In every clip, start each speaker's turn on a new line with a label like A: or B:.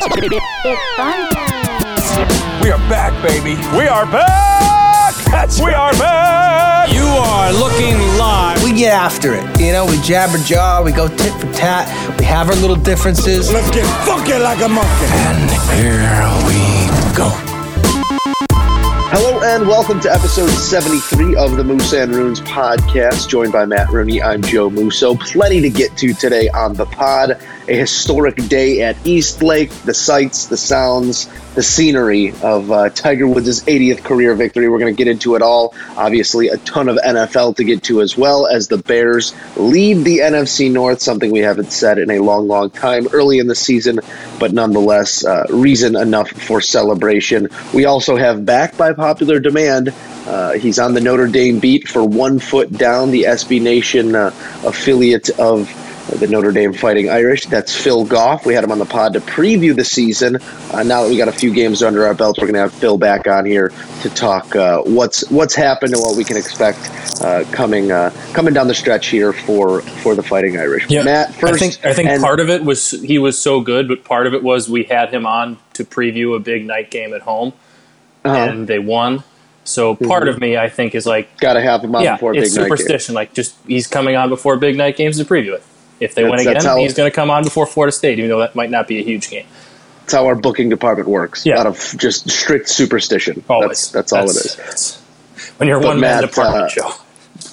A: It's fun.
B: We are back, baby. We are back. That's we are back.
C: You are looking live.
D: We get after it. You know, we jabber jaw, we go tit for tat, we have our little differences.
B: Let's get funky like a monkey.
C: And here we go.
E: Hello and welcome to episode 73 of the Moose and Runes podcast. Joined by Matt Rooney, I'm Joe Musso. Plenty to get to today on the pod. A historic day at East Lake, the sights, the sounds, the scenery of uh, Tiger Woods' 80th career victory. We're going to get into it all. Obviously, a ton of NFL to get to as well as the Bears lead the NFC North, something we haven't said in a long, long time early in the season, but nonetheless, uh, reason enough for celebration. We also have back by popular demand. Uh, he's on the Notre Dame beat for One Foot Down, the SB Nation uh, affiliate of the Notre Dame Fighting Irish. That's Phil Goff. We had him on the pod to preview the season. Uh, now that we got a few games under our belt, we're going to have Phil back on here to talk uh, what's what's happened and what we can expect uh, coming uh, coming down the stretch here for for the Fighting Irish.
F: Yeah,
E: Matt, first,
F: I think I think
E: and-
F: part of it was he was so good, but part of it was we had him on to preview a big night game at home,
E: Uh-huh.
F: and they won. So part of me, I think, is like,
E: got to have him on
F: yeah,
E: before a
F: it's
E: big night game.
F: superstition. Like, just he's coming on before big night games to preview it. If they
E: That's-
F: win again,
E: how-
F: he's going to come on before Florida State, even though that might not be a huge game.
E: That's how our booking department works.
F: Yeah.
E: Out of just strict superstition.
F: Always.
E: That's, that's all it is.
F: when you're one man department
E: uh,
F: show.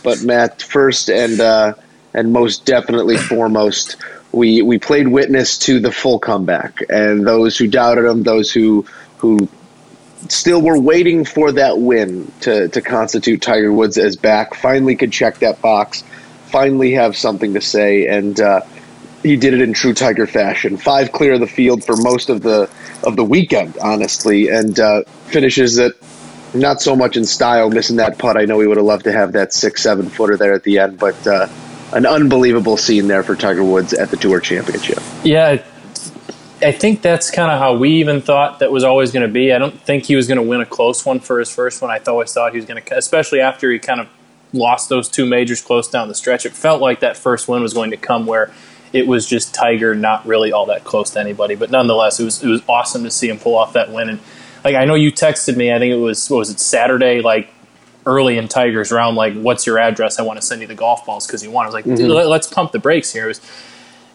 E: but Matt, first and uh, and most definitely foremost, we we played witness to the full comeback, and those who doubted him, those who who still were waiting for that win to to constitute Tiger Woods as back, finally could check that box, finally have something to say, and. Uh, he did it in true Tiger fashion. Five clear of the field for most of the of the weekend, honestly, and uh, finishes it not so much in style, missing that putt. I know we would have loved to have that six, seven footer there at the end, but uh, an unbelievable scene there for Tiger Woods at the Tour Championship.
F: Yeah, I think that's kind of how we even thought that was always going to be. I don't think he was going to win a close one for his first one. I always thought he was going to, especially after he kind of lost those two majors close down the stretch. It felt like that first win was going to come where it was just Tiger, not really all that close to anybody. But nonetheless, it was it was awesome to see him pull off that win. And like I know you texted me, I think it was what was it Saturday, like early in Tiger's round, like what's your address? I want to send you the golf balls because you won. I was like, mm-hmm. let- let's pump the brakes here. It was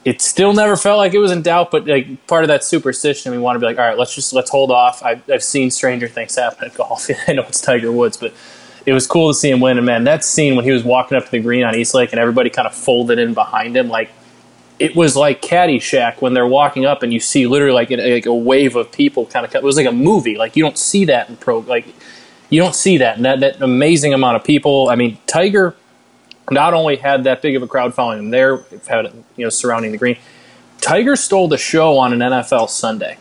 F: it still never felt like it was in doubt, but like part of that superstition, we want to be like, all right, let's just let's hold off. I've, I've seen stranger things happen at golf. I know it's Tiger Woods, but it was cool to see him win. And man, that scene when he was walking up to the green on East Lake and everybody kind of folded in behind him, like it was like Caddyshack when they're walking up and you see literally like, a, like a wave of people kind of. It was like a movie. Like you don't see that in pro. Like you don't see that and that that amazing amount of people. I mean, Tiger not only had that big of a crowd following him there, had you know surrounding the green. Tiger stole the show on an NFL Sunday.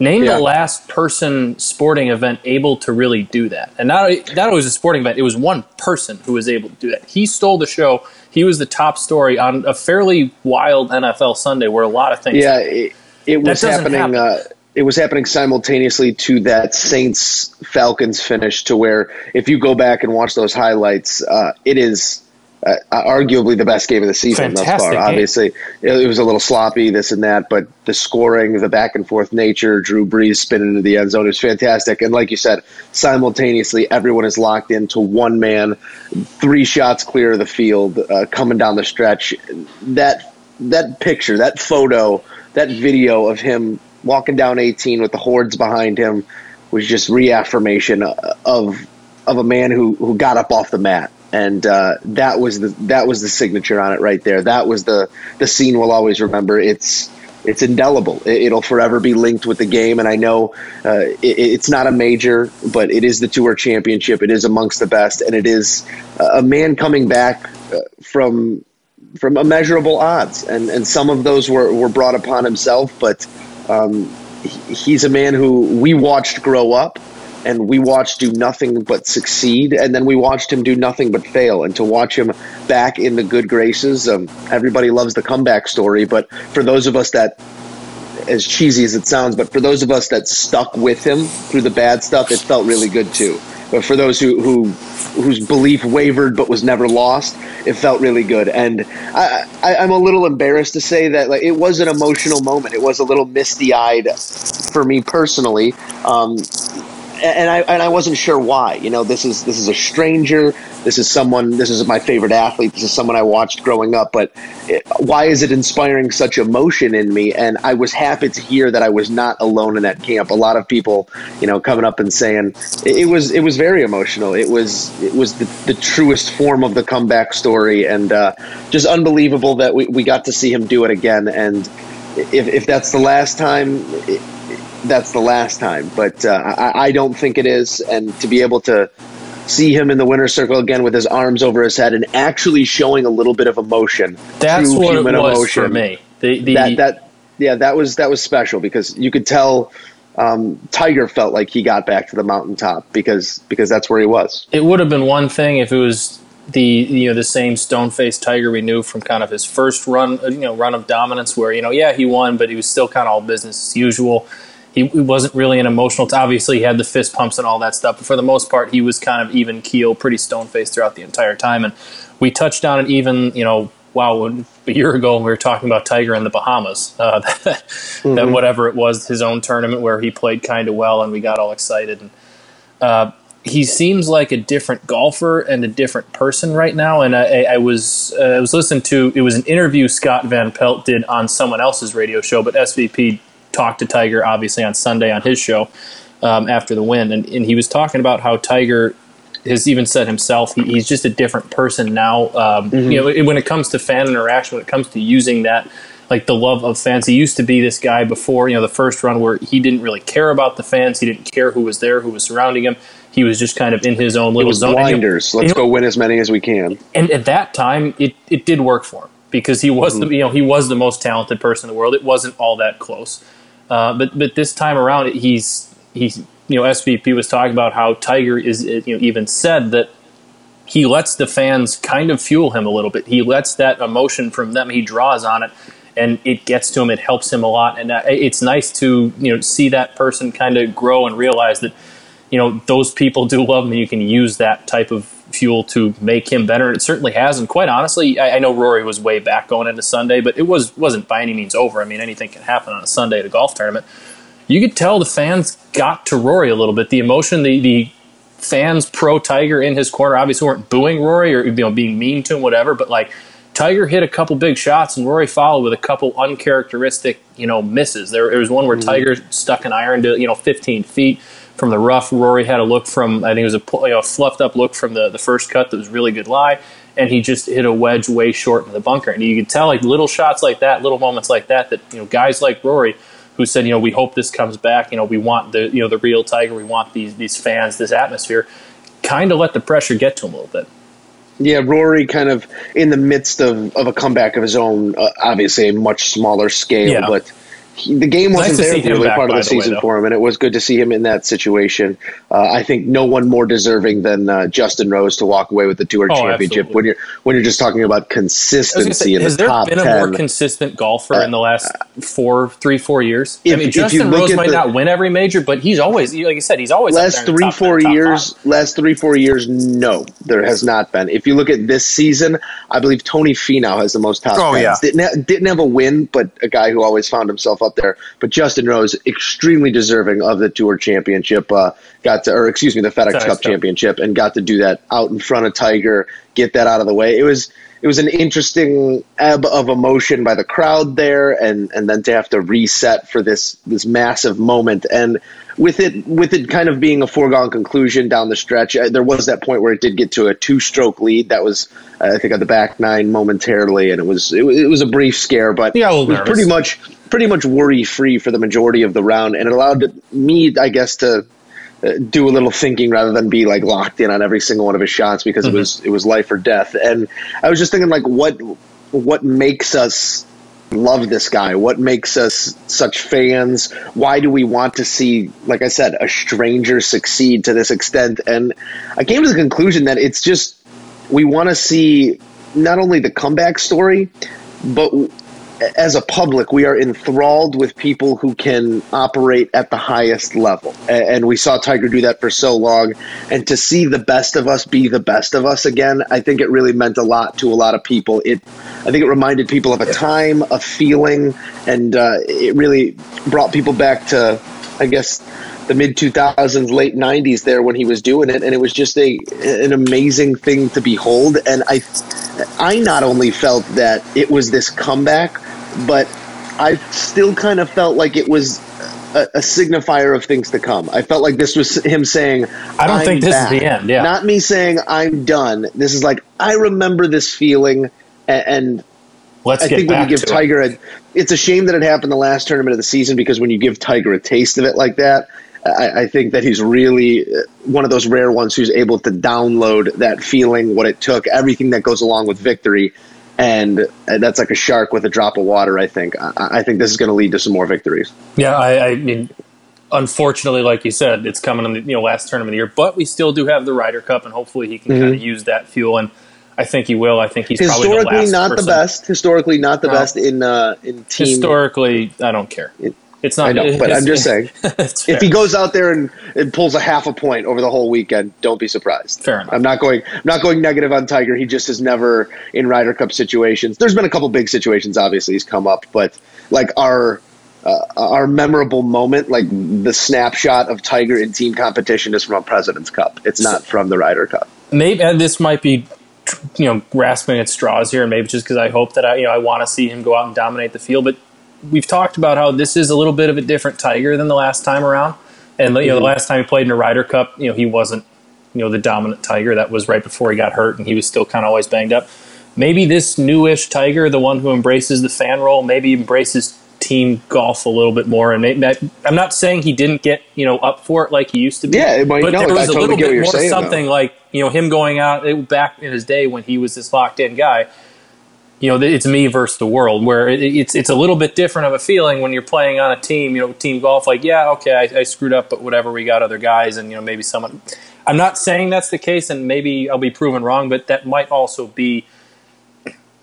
F: Name
E: Yeah.
F: the last person sporting event able to really do that, and not not only was a sporting event, it was one person who was able to do that. He stole the show. He was the top story on a fairly wild NFL Sunday where a lot of things.
E: Yeah, it, it was happening.
F: happen.
E: Uh, it was happening simultaneously to that Saints Falcons finish, to where if you go back and watch those highlights, uh, it is uh, arguably the best game of the season thus far.
F: game.
E: Obviously, it, it was a little sloppy, this and that, but the scoring, the back and forth nature, Drew Brees spinning into the end zone is fantastic. And like you said, simultaneously, everyone is locked into one man, three shots clear of the field, uh, coming down the stretch. That that picture, that photo, that video of him walking down 18 with the hordes behind him was just reaffirmation of of a man who who got up off the mat and uh, that was the that was the signature on it right there. That was the the scene we'll always remember. It's it's indelible. It, it'll forever be linked with the game. And i know uh, it, it's not a major but it is the tour championship. It is amongst the best. And it is a man coming back uh, from from immeasurable odds, and and some of those were were brought upon himself. But um, he's a man who we watched grow up, and we watched do nothing but succeed, and then we watched him do nothing but fail. And to watch him back in the good graces, um, everybody loves the comeback story. But for those of us that as cheesy as it sounds, but for those of us that stuck with him through the bad stuff, it felt really good too. but for those who, who whose belief wavered but was never lost, it felt really good. And I, I, I'm a little embarrassed to say that like it was an emotional moment. It was a little misty eyed for me personally. Um, and I and I wasn't sure why. You know, this is this is a stranger. This is someone. This is my favorite athlete. This is someone I watched growing up. But it, why is it inspiring such emotion in me? And I was happy to hear that I was not alone in that camp. A lot of people, you know, coming up and saying it, it was it was very emotional. It was it was the, the truest form of the comeback story, and uh, just unbelievable that we, we got to see him do it again. And if, if that's the last time. It, that's the last time, but uh, I, I don't think it is. And to be able to see him in the winner's circle again with his arms over his head and actually showing a little bit of emotion,
F: That's what it
E: human
F: was
E: emotion,
F: for me. The, the,
E: that that yeah, that was that was special because you could tell um, Tiger felt like he got back to the mountaintop because because that's where he was.
F: it would have been one thing if it was the you know the same stone faced tiger we knew from kind of his first run you know run of dominance where you know yeah he won but he was still kind of all business as usual he, he wasn't really an emotional t- obviously he had the fist pumps and all that stuff but for the most part he was kind of even keel pretty stone faced throughout the entire time. And we touched on it even you know wow a year ago we were talking about tiger in the bahamas uh, that, that whatever it was his own tournament where he played kind of well and we got all excited. And uh, he seems like a different golfer and a different person right now. And I, I was uh, I was listening to it was an interview Scott Van Pelt did on someone else's radio show, but SVP talked to Tiger obviously on Sunday on his show um, after the win, and, and he was talking about how Tiger has even said himself he, he's just a different person now. Um, You know, when it comes to fan interaction, when it comes to using that. Like the love of fans, he used to be this guy before you know the first run where he didn't really care about the fans. He didn't care who was there, who was surrounding him. He was just kind of in his own
E: It
F: little zone. And he-
E: blinders. Let's go win as many as we can.
F: and at that time it, it did work for him because he was the you know he was the most talented person in the world it wasn't all that close uh, but but this time around he's he's you know SVP was talking about how Tiger is you know even said that he lets the fans kind of fuel him a little bit. He lets that emotion from them he draws on it and it gets to him it helps him a lot. And uh, it's nice to you know see that person kind of grow and realize that you know those people do love him and you can use that type of fuel to make him better. It certainly has and quite honestly I, I know rory was way back going into sunday but it was wasn't by any means over. I mean anything can happen on a sunday at a golf tournament. You could tell the fans got to rory a little bit. The emotion the, the fans pro tiger in his corner obviously weren't booing rory or you know being mean to him whatever but like Tiger hit a couple big shots, and Rory followed with a couple uncharacteristic, you know, misses. There, there was one where mm-hmm. Tiger stuck an iron to, you know, 15 feet from the rough. Rory had a look from, I think it was a you know, fluffed up look from the, the first cut that was really good lie, and he just hit a wedge way short in the bunker. And you could tell, like, little shots like that, little moments like that, that, you know, guys like Rory who said, you know, we hope this comes back. You know, we want the, you know, the real Tiger. We want these, these fans, this atmosphere. Kind of let the pressure get to him a little bit.
E: Yeah, Rory kind of in the midst of, of a comeback of his own, uh, obviously a much smaller scale,
F: Yeah.
E: but he, the game wasn't
F: to
E: there for
F: him
E: really
F: back,
E: part of the
F: the
E: season
F: though.
E: for him, and it was good to see him in that situation. Uh, I think no one more deserving than uh, Justin Rose to walk away with the tour
F: Oh,
E: championship
F: absolutely.
E: when you're when you're just talking about
F: I was gonna
E: consistency
F: say,
E: in
F: has
E: the
F: there
E: top
F: been a
E: ten.
F: more consistent golfer in the last four, three, four years? I
E: If-
F: mean,
E: you
F: Justin
E: look
F: Rose
E: at
F: might
E: the-
F: not win every major, but he's always, like you said, he's always up
E: last
F: there in the
E: three
F: top
E: four years
F: five.
E: last three four years no there has not been if you look at this season i believe tony Finau has the most top
B: Oh,
E: tens.
B: yeah.
E: didn't, ha- didn't have a win but a guy who always found himself up there. But justin rose extremely deserving of the tour championship uh, got to or excuse me the fedex, Cup. championship and got to do that out in front of tiger get that out of the way. It was it was an interesting ebb of emotion by the crowd there and and then to have to reset for this this massive moment. And with it with it kind of being a foregone conclusion down the stretch uh, there was that point where it did get to a two stroke lead that was uh, I think on the back nine momentarily and it was it, was- it was a brief scare but
F: Yeah,
E: it was
F: nervous.
E: pretty much pretty much worry free for the majority of the round and it allowed me I guess to uh, do a little thinking rather than be like locked in on every single one of his shots because
F: Mm-hmm.
E: it was it was life or death. And I was just thinking like what what makes us love this guy? What makes us such fans? Why do we want to see like I said a stranger succeed to this extent? And I came to the conclusion that it's just we want to see not only the comeback story but as a public, we are enthralled with people who can operate at the highest level. And we saw Tiger do that for so long. And to see the best of us be the best of us again, I think it really meant a lot to a lot of people. It, I think it reminded people of a time, a feeling, and uh, it really brought people back to, I guess, the mid 2000s, late 90s there when he was doing it. And it was just a an amazing thing to behold. And I, I not only felt that it was this comeback, but I still kind of felt like it was a, a, signifier of things to come. I felt like this was him saying,
F: "I don't think this back. is the end." Yeah,
E: not me saying I'm done. This is like I remember this feeling, and, and
F: Let's
E: I think when you give Tiger it. a, it's a shame that it happened the last tournament of the season because when you give Tiger a taste of it like that, I, I, think that he's really uh, one of those rare ones who's able to download that feeling, what it took, everything that goes along with victory, and that's like a shark with a drop of water. I think. I, I think this is going to lead to some more victories.
F: Yeah, I, I, mean, unfortunately, like you said, it's coming in the you know last tournament of the year, but we still do have the Ryder Cup, and hopefully he can mm-hmm. kind of use that fuel. And I think he will. I think he's
E: historically
F: the
E: not
F: person.
E: the best. Historically, not the no. best in uh, in team.
F: Historically, I don't care. It,
E: it's not. I know, but I'm just saying, if he goes out there and, and, pulls a half a point over the whole weekend, don't be surprised.
F: Fair enough.
E: I'm not going. I'm not going negative on Tiger. He just has never in Ryder Cup situations. There's been a couple big situations, obviously, he's come up, but like our uh, our memorable moment, like the snapshot of Tiger in team competition, is from a President's Cup. It's not from the Ryder Cup.
F: Maybe and this might be you know grasping at straws here, and maybe just because I hope that I you know I want to see him go out and dominate the field, but we've talked about how this is a little bit of a different Tiger than the last time around. And you know, the mm-hmm. last time he played in a Ryder Cup, you know, he wasn't you know the dominant Tiger. That was right before he got hurt, and he was still kind of always banged up. Maybe this newish Tiger, the one who embraces the fan role, maybe embraces team golf a little bit more. And maybe, I'm not saying he didn't get you know up for it like he used to be.
E: Yeah,
F: might, but
E: no,
F: there was
E: a
F: little bit more
E: saying,
F: something
E: though.
F: like you know him going out back in his day when he was this locked in guy you know, it's me versus the world. Where it's it's a little bit different of a feeling when you're playing on a team. You know, team golf. Like, yeah, okay, I, I, screwed up, but whatever. We got other guys, and you know, maybe someone. I'm not saying that's the case, and maybe I'll be proven wrong, but that might also be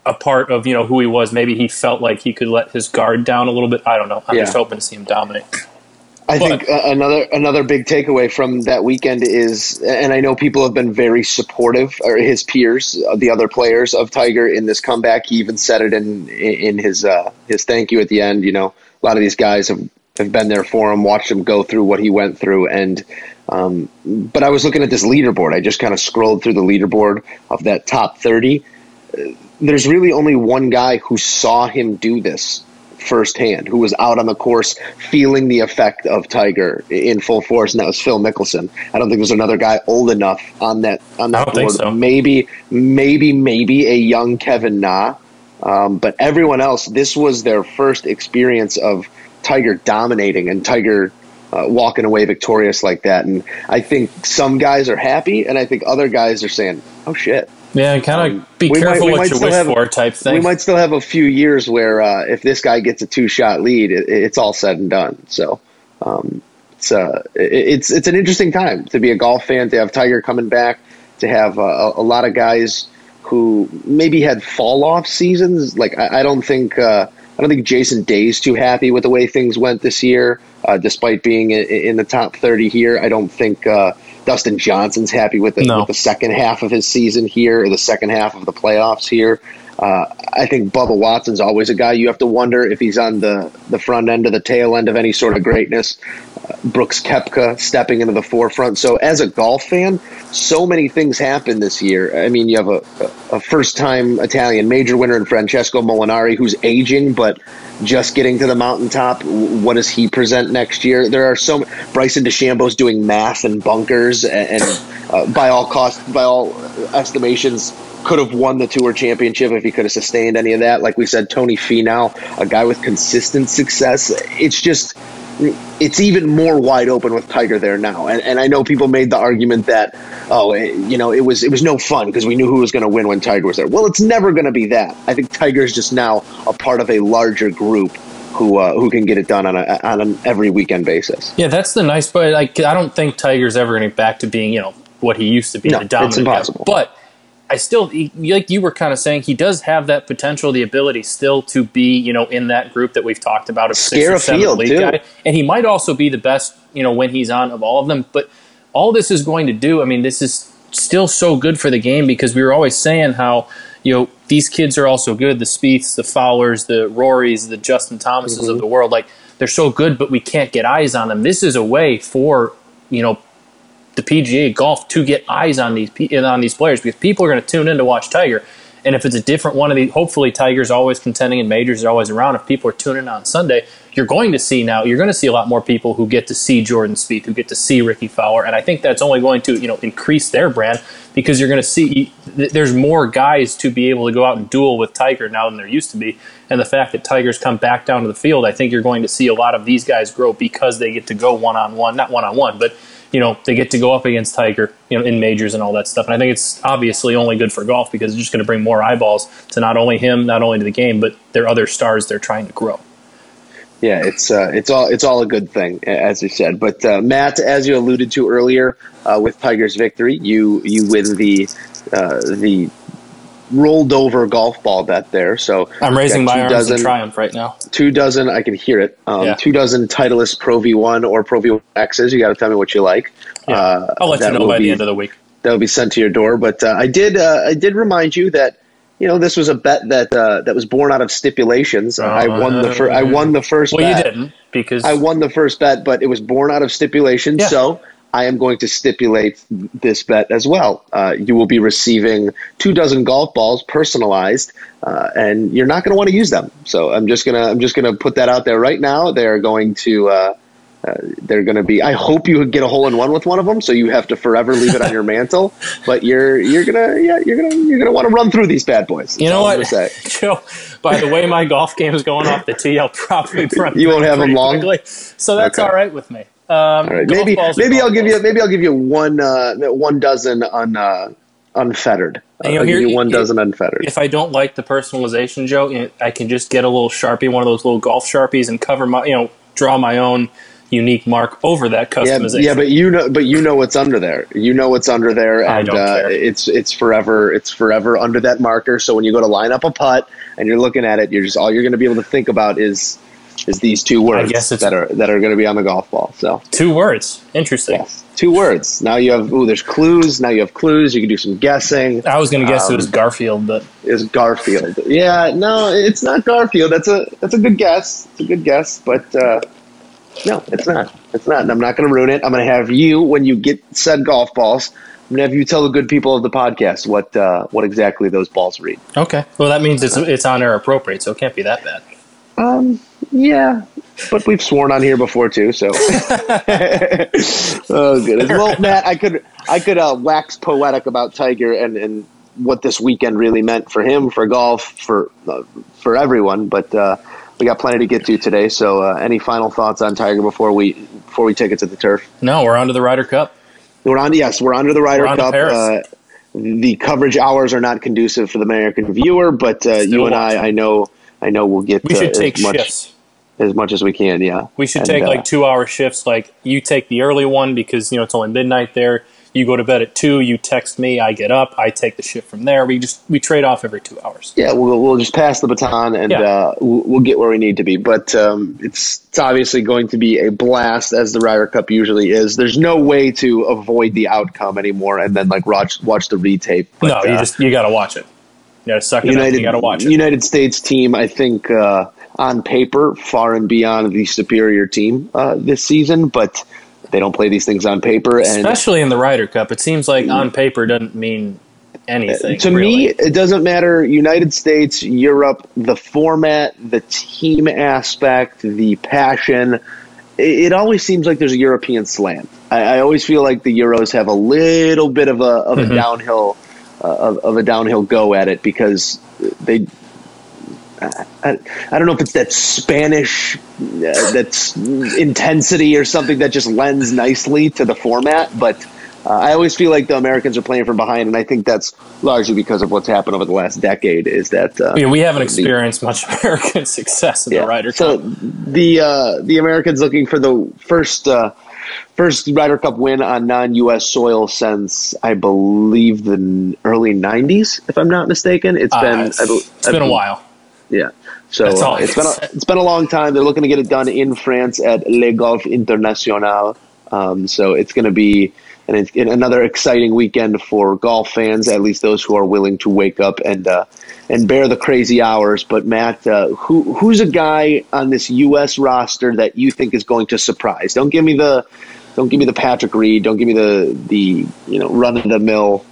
F: a part of you know who he was. Maybe he felt like he could let his guard down a little bit. I don't know. I'm yeah. just hoping to see him dominate.
E: I but, think uh, another another big takeaway from that weekend is, and I know people have been very supportive, or his peers, uh, the other players of Tiger in this comeback. He even said it in in his uh, his thank you at the end. You know, a lot of these guys have have been there for him, watched him go through what he went through, and um, but I was looking at this leaderboard. I just kind of scrolled through the leaderboard of that top thirty. There's really only one guy who saw him do this firsthand, who was out on the course feeling the effect of Tiger in full force, and that was Phil Mickelson. I don't think there's another guy old enough on that on that board.
F: So.
E: Maybe, maybe, maybe a young Kevin Na, um, but everyone else, this was their first experience of Tiger dominating and Tiger. Uh, walking away victorious like that, and I think some guys are happy, and I think other guys are saying, "Oh shit,
F: yeah, kind of um, be careful might, what you wish
E: have,
F: for type thing.
E: We might still have a few years where uh, if this guy gets a two shot lead, it, it's all said and done. So um, it's uh, it's it's an interesting time to be a golf fan, to have Tiger coming back, to have uh, a lot of guys who maybe had fall off seasons. Like I, I don't think uh, I don't think Jason Day's too happy with the way things went this year, uh, despite being in, in, the top thirty here. I don't think uh, Dustin Johnson's happy with the, no. with the second half of his season here, or the second half of the playoffs here. Uh, I think Bubba Watson's always a guy you have to wonder if he's on the, the front end or the tail end of any sort of greatness. Brooks Koepka stepping into the forefront. So, as a golf fan, so many things happen this year. I mean, you have a, a first time Italian major winner in Francesco Molinari who's aging, but just getting to the mountaintop. What does he present next year? There are so Bryson DeChambeau's doing math and bunkers, and, and uh, by all cost, by all estimations, could have won the tour championship if he could have sustained any of that. Like we said, Tony Finau, a guy with consistent success. It's just it's even more wide open with Tiger there now. And, and I know people made the argument that, oh, it, you know, it was it was no fun because we knew who was going to win when Tiger was there. Well, it's never going to be that. I think Tiger is just now a part of a larger group who uh, who can get it done on a on an every weekend basis.
F: Yeah, that's the nice part. Like, I don't think Tiger's ever going to get back to being you know what he used to be.
E: No, it's impossible.
F: Guy. But I still, like you were kind of saying, he does have that potential, the ability still to be, you know, in that group that we've talked about of six or seven
E: field,
F: league
E: too.
F: guy, and he might also be the best, you know, when he's on of all of them. But all this is going to do, I mean, this is still so good for the game because we were always saying how, you know, these kids are also good. The Spieths, the Fowlers, the Rorys, the Justin Thomases
E: Mm-hmm.
F: of the world, like they're so good, but we can't get eyes on them. This is a way for you know the PGA golf to get eyes on these on these players because people are going to tune in to watch Tiger. And if it's a different one of the, hopefully Tiger's always contending in majors, are always around. If people are tuning in on Sunday, you're going to see now. You're going to see a lot more people who get to see Jordan Spieth, who get to see Rickie Fowler, and I think that's only going to you know increase their brand because you're going to see there's more guys to be able to go out and duel with Tiger now than there used to be. And the fact that Tiger's come back down to the field, I think you're going to see a lot of these guys grow because they get to go one on one, not one on one, but you know they get to go up against Tiger, you know, in majors and all that stuff. And I think it's obviously only good for golf because it's just going to bring more eyeballs to not only him, not only to the game, but their other stars they're trying to grow.
E: Yeah, it's uh, it's all it's all a good thing, as you said. But uh, Matt, as you alluded to earlier, uh, with Tiger's victory, you you win the uh, the rolled over golf ball bet there. So
F: I'm raising my arms
E: dozen-
F: in triumph right now.
E: two dozen. I can hear it. Um,
F: Yeah.
E: Two dozen Titleist Pro V1 or Pro V1 X's. You got to tell me what you like.
F: Yeah.
E: Uh,
F: I'll let you know by
E: be-
F: the end of the week.
E: that will be sent to your door. But uh, I did uh, I did remind you that you know this was a bet that uh, that was born out of stipulations. I won the fir- I won the first.
F: Well, you didn't because
E: I won the first bet, but it was born out of stipulations.
F: Yeah.
E: So I am going to stipulate this bet as well. Uh, you will be receiving two dozen golf balls personalized, uh, and you're not going to want to use them. So I'm just gonna I'm just gonna put that out there right now. They are going to. Uh, uh, they're going to be. I hope you get a hole in one with one of them, so you have to forever leave it on your mantle. But you're you're gonna yeah you're gonna you're gonna want to run through these bad boys.
F: You know what. Joe? By the way, my golf game is going off the tee. I'll probably run
E: You won't have
F: them
E: long?
F: quickly. so that's
E: Okay.
F: all right with me. Um,
E: All right, maybe maybe I'll give you maybe I'll give you one uh, one dozen un uh, unfettered.
F: And, you know,
E: I'll
F: here-
E: give you one
F: it-
E: dozen unfettered.
F: If I don't like the personalization, Joe, I can just get a little sharpie, one of those little golf sharpies, and cover my, you know, draw my own unique mark over that customization.
E: yeah, but you know, but you know what's under there. You know what's under there,
F: I
E: and
F: don't
E: uh, it's it's forever. It's forever under that marker. So when you go to line up a putt and you're looking at it, you're just all you're going to be able to think about is is these two words
F: guess it's-
E: that are that are going to be on the golf ball. So
F: Two words. Interesting.
E: yes, two words. Now you have ooh, there's clues. Now you have clues. You can do some guessing.
F: I was going to guess it
E: Um,
F: was Garfield, but
E: is Garfield. Yeah, no, it's not Garfield. That's a that's a good guess. It's a good guess, but uh, no, it's not. It's not. And I'm not going to ruin it. I'm going to have you when you get said golf balls. I'm going to have you tell the good people of the podcast what uh, what exactly those balls read.
F: okay. Well, that means it's it's on air appropriate, so it can't be that bad.
E: Um, yeah, but we've sworn on here before too. So, oh goodness. Well, Matt, I could I could uh, wax poetic about Tiger and and what this weekend really meant for him, for golf, for uh, for everyone. But uh, we got plenty to get to today. So, uh, any final thoughts on Tiger before we before we take it to the turf?
F: No, we're on to the Ryder Cup.
E: We're on. Yes, we're under the Ryder
F: We're on to
E: Cup.
F: Paris.
E: Uh, the coverage hours are not conducive for the American viewer, but uh, you and. I, I know, I know, we'll get
F: We
E: uh,
F: should take
E: as much
F: shifts.
E: as much as we can. Yeah,
F: We should
E: And,
F: take
E: uh,
F: like two hour shifts. Like you take the early one because you know it's only midnight there. You go to bed at two. You text me. I get up. I take the shift from there. We just we trade off every two hours.
E: yeah, we'll we'll just pass the baton and
F: Yeah.
E: uh, we'll, we'll get where we need to be. But um, it's it's obviously going to be a blast as the Ryder Cup usually is. There's no way to avoid the outcome anymore, and then like watch watch the retape. But,
F: no, you
E: uh,
F: just you got to watch it. To suck.
E: United
F: You got to watch it.
E: United States team. I think uh, on paper far and beyond the superior team uh, this season, but they don't play these things on paper. And
F: Especially in the Ryder Cup, it seems like on paper doesn't mean anything.
E: to
F: really.
E: me, it doesn't matter. United States, Europe, the format, the team aspect, the passion. It, it always seems like there's a European slant. I, I always feel like the Euros have a little bit of a of a
F: Mm-hmm.
E: downhill of, of a downhill go at it because they. I, I don't know if it's that Spanish uh, that's intensity or something that just lends nicely to the format, but uh, I always feel like the Americans are playing from behind, and I think that's largely because of what's happened over the last decade. Is that uh,
F: Yeah, we haven't
E: the-
F: experienced much American success in the Ryder Cup.
E: so the uh, the Americans looking for the first uh, first Ryder Cup win on non-U.S. soil since I believe the early '90s, if I'm not mistaken. It's
F: Uh,
E: been
F: it's it's been a while.
E: Yeah. So uh, it's been a, it's been a long time. They're looking to get it done in France at Le Golf International. Um, so it's going to be an, an- another exciting weekend for golf fans, at least those who are willing to wake up and uh, and bear the crazy hours. But Matt, uh, who who's a guy on this U.S. roster that you think is going to surprise? Don't give me the don't give me the Patrick Reed. Don't give me the the you know run of the mill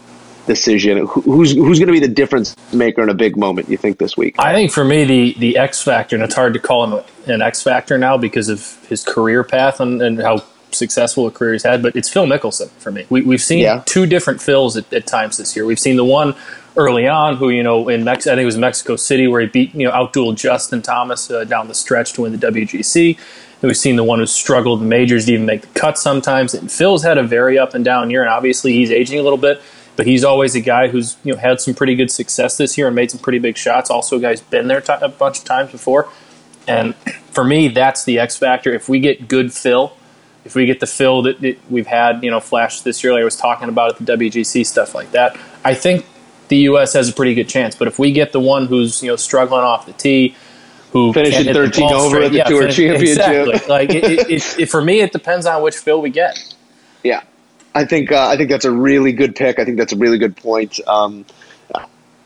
E: decision. Who, who's who's going to be the difference maker in a big moment? You think this week?
F: I think for me, the the X factor, and it's hard to call him an X factor now because of his career path and, and how successful a career he's had. But it's Phil Mickelson for me. We, we've seen
E: Yeah.
F: two different Phils at, at times this year. We've seen the one early on, who you know in Mex- I think it was Mexico City, where he beat you know outdueled Justin Thomas uh, down the stretch to win the WGC. And we've seen the one who struggled in majors to even make the cut sometimes. And Phil's had a very up and down year, and obviously he's aging a little bit. But he's always a guy who's you know had some pretty good success this year and made some pretty big shots. Also, a guy's been there ti a bunch of times before. And for me, that's the X factor. If we get good Phil, if we get the Phil that, that we've had, you know, flash this year, like I was talking about at the WGC stuff like that, I think the U.S. has a pretty good chance. But if we get the one who's you know struggling off the tee, who
E: Finishing
F: can't hit the
E: 13 over
F: straight-
E: at the
F: yeah,
E: Tour
F: finish-
E: Championship.
F: exactly. like it, it, it, it, for me, it depends on which Phil we get.
E: Yeah, I think uh, I think that's a really good pick. I think that's a really good point. Um,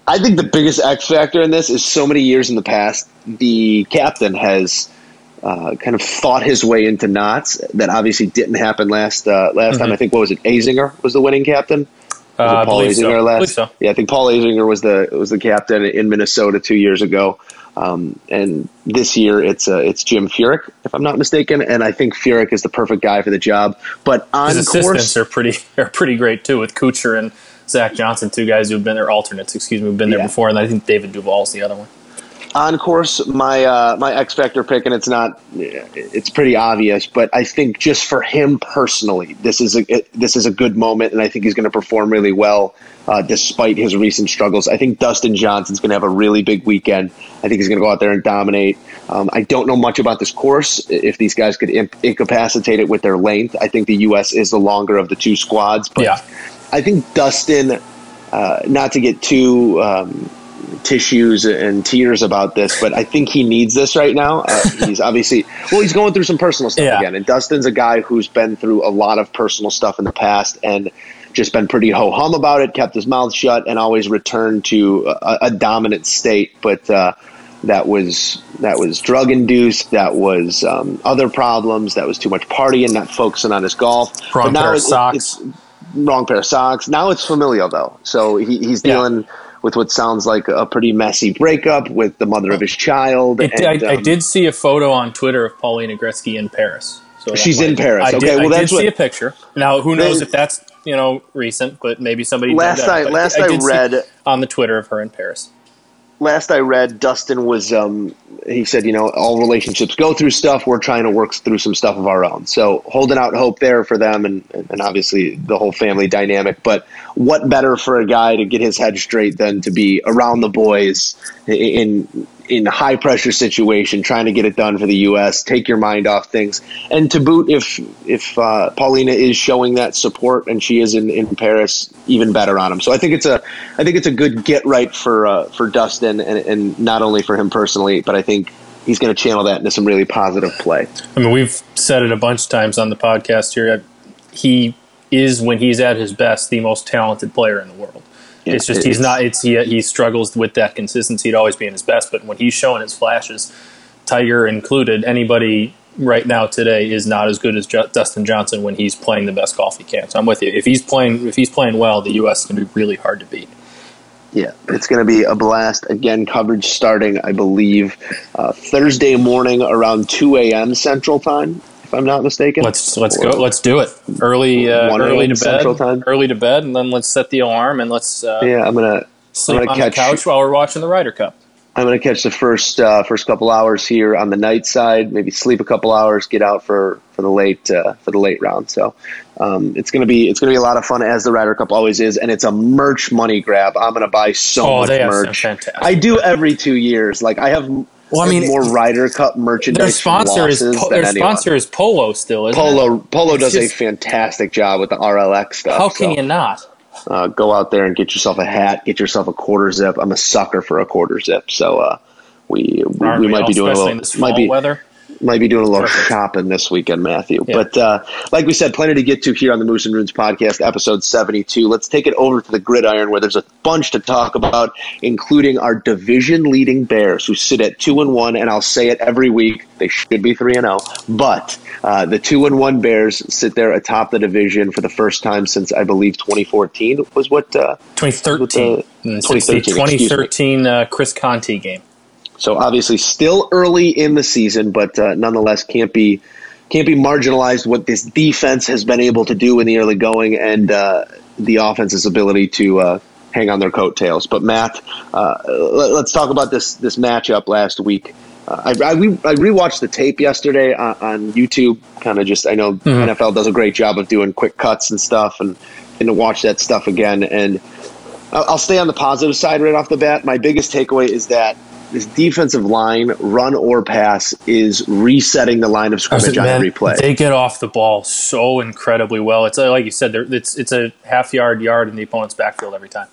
E: I think the biggest X factor in this is so many years in the past, the captain has uh, kind of fought his way into knots that obviously didn't happen last uh, last time. I think what was it? Azinger was the winning captain.
F: Uh,
E: Paul
F: so.
E: Azinger
F: I
E: last?
F: so.
E: Yeah, I think Paul Azinger was the was the captain in Minnesota two years ago. Um, and this year it's uh, it's Jim Furyk, if I'm not mistaken, and I think Furyk is the perfect guy for the job. But on
F: His
E: course,
F: assistants are pretty are pretty great too, with Kuchar and Zach Johnson, two guys who've been there alternates, excuse me, who've been there
E: Yeah.
F: before, and I think David Duval is the other one.
E: On course my uh, my X Factor pick, and it's not it's pretty obvious, but I think just for him personally, this is a it, this is a good moment, and I think he's going to perform really well uh, despite his recent struggles. I think Dustin Johnson's going to have a really big weekend. I think he's going to go out there and dominate. Um, I don't know much about this course. If these guys could imp- incapacitate it with their length, I think the U.S. is the longer of the two squads. But
F: Yeah.
E: I think Dustin, uh, not to get too um, tissues and tears about this, but I think he needs this right now. Uh, he's obviously, well, he's going through some personal stuff
F: Yeah.
E: again. And Dustin's a guy who's been through a lot of personal stuff in the past and just been pretty ho hum about it, kept his mouth shut, and always returned to a, a dominant state. But, uh, that was that was drug induced. That was um, other problems. That was too much partying, not focusing on his golf.
F: Wrong
E: But now
F: pair of
E: it-
F: socks.
E: it's- wrong pair of socks. Now it's familial though, so he, he's
F: Yeah.
E: With what sounds like a pretty messy breakup with the mother of his child.
F: It,
E: and,
F: I, I
E: um,
F: did see a photo on Twitter of Paulina Gretzky in Paris. So
E: She's in Paris.
F: I
E: Okay,
F: did,
E: well,
F: I
E: that's
F: did see a picture. Now, who knows
E: Then-
F: if that's you know recent, but maybe somebody did
E: Last. I- last I
F: see
E: read-
F: on the Twitter of her in Paris.
E: Last I read, Dustin was um, he said, you know, all relationships go through stuff. We're trying to work through some stuff of our own. So holding out hope there for them, and and obviously the whole family dynamic. But what better for a guy to get his head straight than to be around the boys in in a high pressure situation, trying to get it done for the U.S. Take your mind off things, and to boot, if if uh, Paulina is showing that support and she is in, in Paris, even better on him. So I think it's a I think it's a good get right for uh, for Dustin, and, and not only for him personally, but I think he's going to channel that into some really positive play.
F: I mean, we've said it a bunch of times on the podcast here. He is, when he's at his best, the most talented player in the world.
E: Yeah,
F: it's just
E: it-
F: he's
E: it's-
F: not. It's he, he struggles with that consistency to always be in his best. But when he's showing his flashes, Tiger included, anybody right now today is not as good as Ju- Dustin Johnson when he's playing the best golf he can. So I'm with you. If he's playing, if he's playing well, the U.S. is going to be really hard to beat.
E: Yeah, it's going to be a blast. Again, coverage starting, I believe, uh, Thursday morning around 2 a.m. Central Time, if I'm not mistaken.
F: Let's let's go. Let's do it early. Uh, early to bed.
E: Time.
F: Early to bed, and then let's set the alarm and let's uh,
E: Yeah, I'm gonna
F: sleep
E: I'm gonna
F: on the
E: catch-
F: couch while we're watching the Ryder Cup.
E: I'm gonna catch the first uh, first couple hours here on the night side. Maybe sleep a couple hours, get out for for the late uh, for the late round. So um, it's gonna be it's gonna be a lot of fun as the Ryder Cup always is, and it's a merch money grab. I'm gonna buy so
F: Oh,
E: much merch.
F: fantastic
E: I do every two years. Like I have
F: Well, I mean,
E: more Ryder Cup merchandise.
F: Their sponsor is po- their
E: anyone.
F: sponsor is Polo still, isn't it?
E: Polo. Polo
F: It's
E: does
F: just-
E: a fantastic job with the RLX stuff.
F: How can
E: so,
F: you not?
E: uh, go out there and get yourself a hat, get yourself a quarter zip. I'm a sucker for a quarter zip, so uh, we we, we might be doing a little
F: in this
E: might be
F: weather.
E: Might be doing a little shopping this weekend, Matthew.
F: Yeah.
E: But uh, like we said, plenty to get to here on the Moose and Runes podcast, episode 72. Let's take it over to the gridiron where there's a bunch to talk about, including our division leading Bears, who sit at 2 and 1. And I'll say it every week, they should be 3 and 0. But uh, the 2 and 1 Bears sit there atop the division for the first time since, I believe, 2014 was what. Uh,
F: 2013.
E: With the-
F: the
E: 2013,
F: 2013 uh, Chris Conte game.
E: So obviously, still early in the season, but uh, nonetheless, can't be can't be marginalized. What this defense has been able to do in the early going, and uh, the offense's ability to uh, hang on their coattails. But Matt, uh, let, us talk about this this matchup last week. Uh, I, I, re- I rewatched the tape yesterday on, on YouTube. Kind of just, I know NFL does a great job of doing quick cuts and stuff, and and to watch that stuff again. And I'll stay on the positive side right off the bat. My biggest takeaway is that this defensive line, run or pass, is resetting the line of scrimmage on every play.
F: They get off the ball so incredibly well. It's uh, like you said, it's it's a half yard yard in the opponent's backfield every time.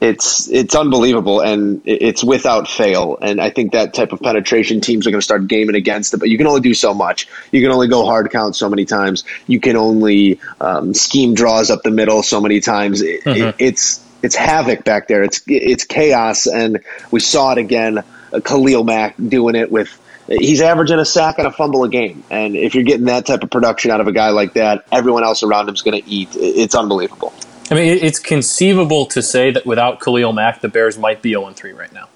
E: It's it's unbelievable, and it's without fail. And I think that type of penetration, teams are going to start gaming against it. But you can only do so much. You can only go hard count so many times. You can only um, scheme draws up the middle so many times. It, it, it's it's havoc back there. It's it's chaos, and we saw it again. Uh, Khalil Mack doing it with. He's averaging a sack and a fumble a game, and if you're getting that type of production out of a guy like that, everyone else around him's going to eat. It's unbelievable.
F: I mean, it's conceivable to say that without Khalil Mack, the Bears might be 0 3 right now.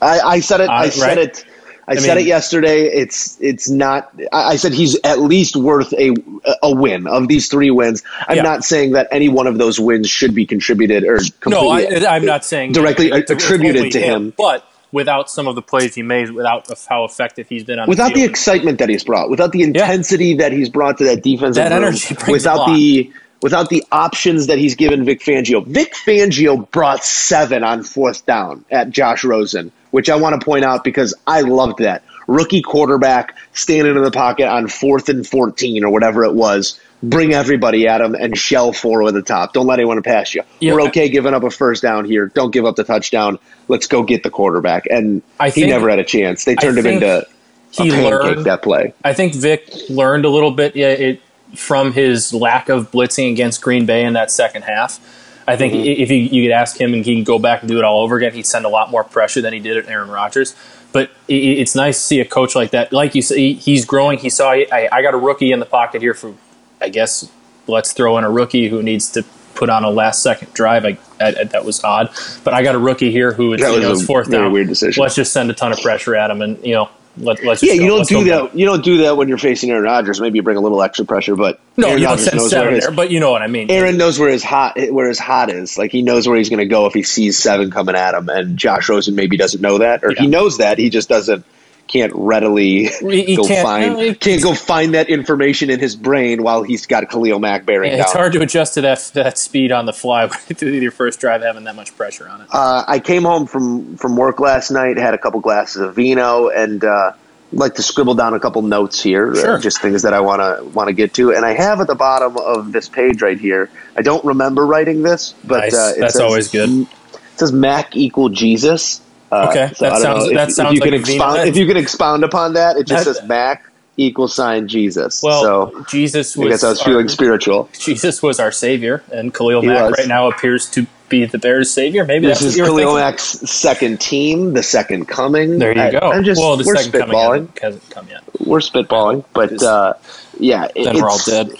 E: I, I said it. I
F: Uh,
E: said
F: right?
E: it. I,
F: I
E: said
F: mean-
E: it yesterday. It's it's not. I said he's at least worth a a win of these three wins. I'm
F: Yeah.
E: not saying that any one of those wins should be contributed or
F: No. I, I'm not saying
E: directly attributed to him.
F: but without some of the plays he made, without how effective he's been on
E: without
F: the
E: the excitement that he's brought, without the intensity that he's brought to that defensive
F: That
E: room,
F: energy
E: without the without the options that he's given Vic Fangio. Vic Fangio brought seven on fourth down at Josh Rosen, which I want to point out because I loved that rookie quarterback standing in the pocket on fourth and fourteen or whatever it was. Bring everybody at him and shell four over the top. Don't let anyone pass you.
F: Yeah.
E: We're okay giving up a first down here. Don't give up the touchdown. Let's go get the quarterback. And
F: I
E: he never had a chance. They turned him
F: think
E: into a
F: he learned
E: that play.
F: I think Vic learned a little bit yeah, it, from his lack of blitzing against Green Bay in that second half. I think
E: Mm-hmm.
F: if you, you could ask him and he can go back and do it all over again, he'd send a lot more pressure than he did at Aaron Rodgers. But i i- it's nice to see a coach like that. Like you say, he's growing. He saw, I, I got a rookie in the pocket here for, I guess, let's throw in a rookie who needs to put on a last second drive. I, I, that was odd. But I got a rookie here who it's,
E: That
F: you
E: was
F: know,
E: a
F: it's fourth down.
E: weird decision.
F: Let's just send a ton of pressure at him and, you know, let, let's just
E: Yeah, you
F: go-
E: don't
F: let's
E: do
F: go get
E: that. You don't do that when you're facing Aaron Rodgers. Maybe you bring a little extra pressure, but
F: No,
E: Aaron
F: you don't send
E: knows
F: seven there, but you know what I mean.
E: Aaron knows where his hot where his hot is. Like he knows where he's going to go if he sees seven coming at him, and Josh Rosen maybe doesn't know that, or he knows that he just doesn't can't readily
F: He-
E: go
F: can't-
E: find
F: no,
E: can't go find that information in his brain while he's got Khalil Mack bearing
F: Yeah,
E: down.
F: it's hard to adjust to that that speed on the fly through your first drive having that much pressure on it.
E: Uh, I came home from from work last night, had a couple glasses of vino, and uh, like to scribble down a couple notes here, uh, just things that I want to want to get to. And I have at the bottom of this page right here. I don't remember writing this, but
F: Nice.
E: uh, it
F: That's
E: says,
F: always good.
E: It says Mack equal Jesus. Uh,
F: Okay,
E: so
F: that sounds-
E: know if,
F: that
E: if you can
F: like vino.
E: expound. If you can expound upon that, it just
F: That-
E: says Mack equal sign Jesus.
F: Well,
E: so
F: Jesus
E: I
F: was
E: guess I was
F: our,
E: feeling spiritual.
F: Jesus was our savior, and Khalil
E: He
F: Mack
E: was.
F: right now appears to be the Bears' savior. Maybe
E: This
F: that's
E: is Khalil
F: thinking.
E: Mack's second team, the second coming.
F: There you
E: I-
F: go.
E: I'm just,
F: well, the
E: we're
F: second coming
E: spitballing.
F: hasn't, hasn't come yet.
E: we're spitballing, but uh, yeah, it-
F: Then we're all dead.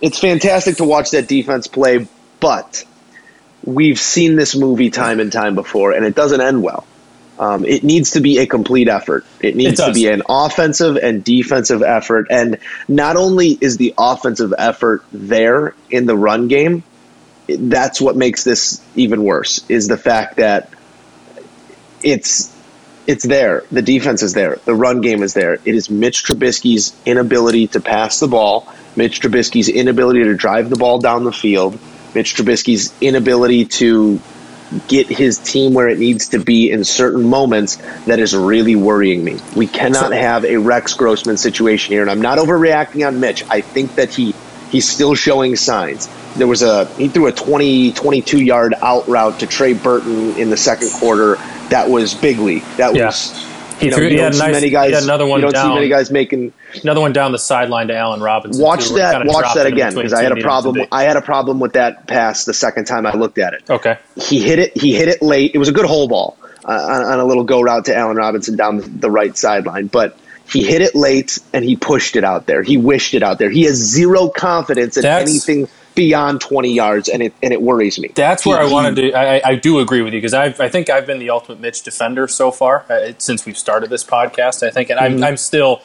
E: it's fantastic to watch that defense play, but we've seen this movie time and time before, and it doesn't end well. Um, it needs to be a complete effort. It needs
F: It
E: to be an offensive and defensive effort, and not only is the offensive effort there in the run game, that's what makes this even worse. Is the fact that it's it's there. The defense is there. The run game is there. It is Mitch Trubisky's inability to pass the ball, Mitch Trubisky's inability to drive the ball down the field, Mitch Trubisky's inability to get his team where it needs to be in certain moments that is really worrying me. We cannot have a Rex Grossman situation here, and I'm not overreacting on Mitch. I think that he he's still showing signs. There was a he threw a 20 22 yard out route to Trey Burton in the second quarter. That was big league. That
F: Yeah.
E: was you know, you don't see
F: nice-
E: many guys.
F: another one
E: you don't
F: down.
E: see many guys making
F: Another one down the sideline to Allen Robinson.
E: watch
F: too,
E: that watch that again because I had a problem I had a problem with that pass the second time I looked at it.
F: Okay.
E: He hit it he hit it late. It was a good hole ball uh, on, on a little go route to Allen Robinson down the right sideline, but he hit it late and he pushed it out there. He wished it out there. He has zero confidence in
F: That's-
E: anything beyond 20 yards and it and it worries me.
F: That's where
E: He-
F: I wanted to. I, I do agree with you because I I think I've been the ultimate Mitch defender so far uh, since we've started this podcast. I think, and
E: Mm-hmm.
F: I'm I'm still.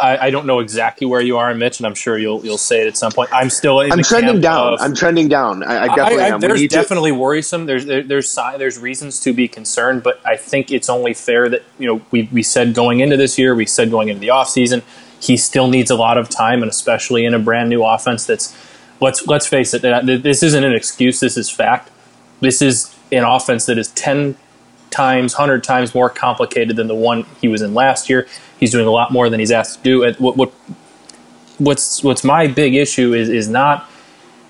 F: I, I don't know exactly where you are in Mitch, and I'm sure you'll you'll say it at some point. I'm still. In
E: I'm
F: the
E: trending
F: camp
E: down.
F: of-
E: I'm trending down. I, I definitely
F: I, I,
E: am.
F: There's
E: need to-
F: definitely worrisome. There's there, there's si- there's reasons to be concerned, but I think it's only fair that you know we we said going into this year, we said going into the offseason, he still needs a lot of time, and especially in a brand new offense. That's let's let's face it. This isn't an excuse. This is fact. This is an offense that is ten times, hundred times more complicated than the one he was in last year. He's doing a lot more than he's asked to do. And what what what's what's my big issue is is not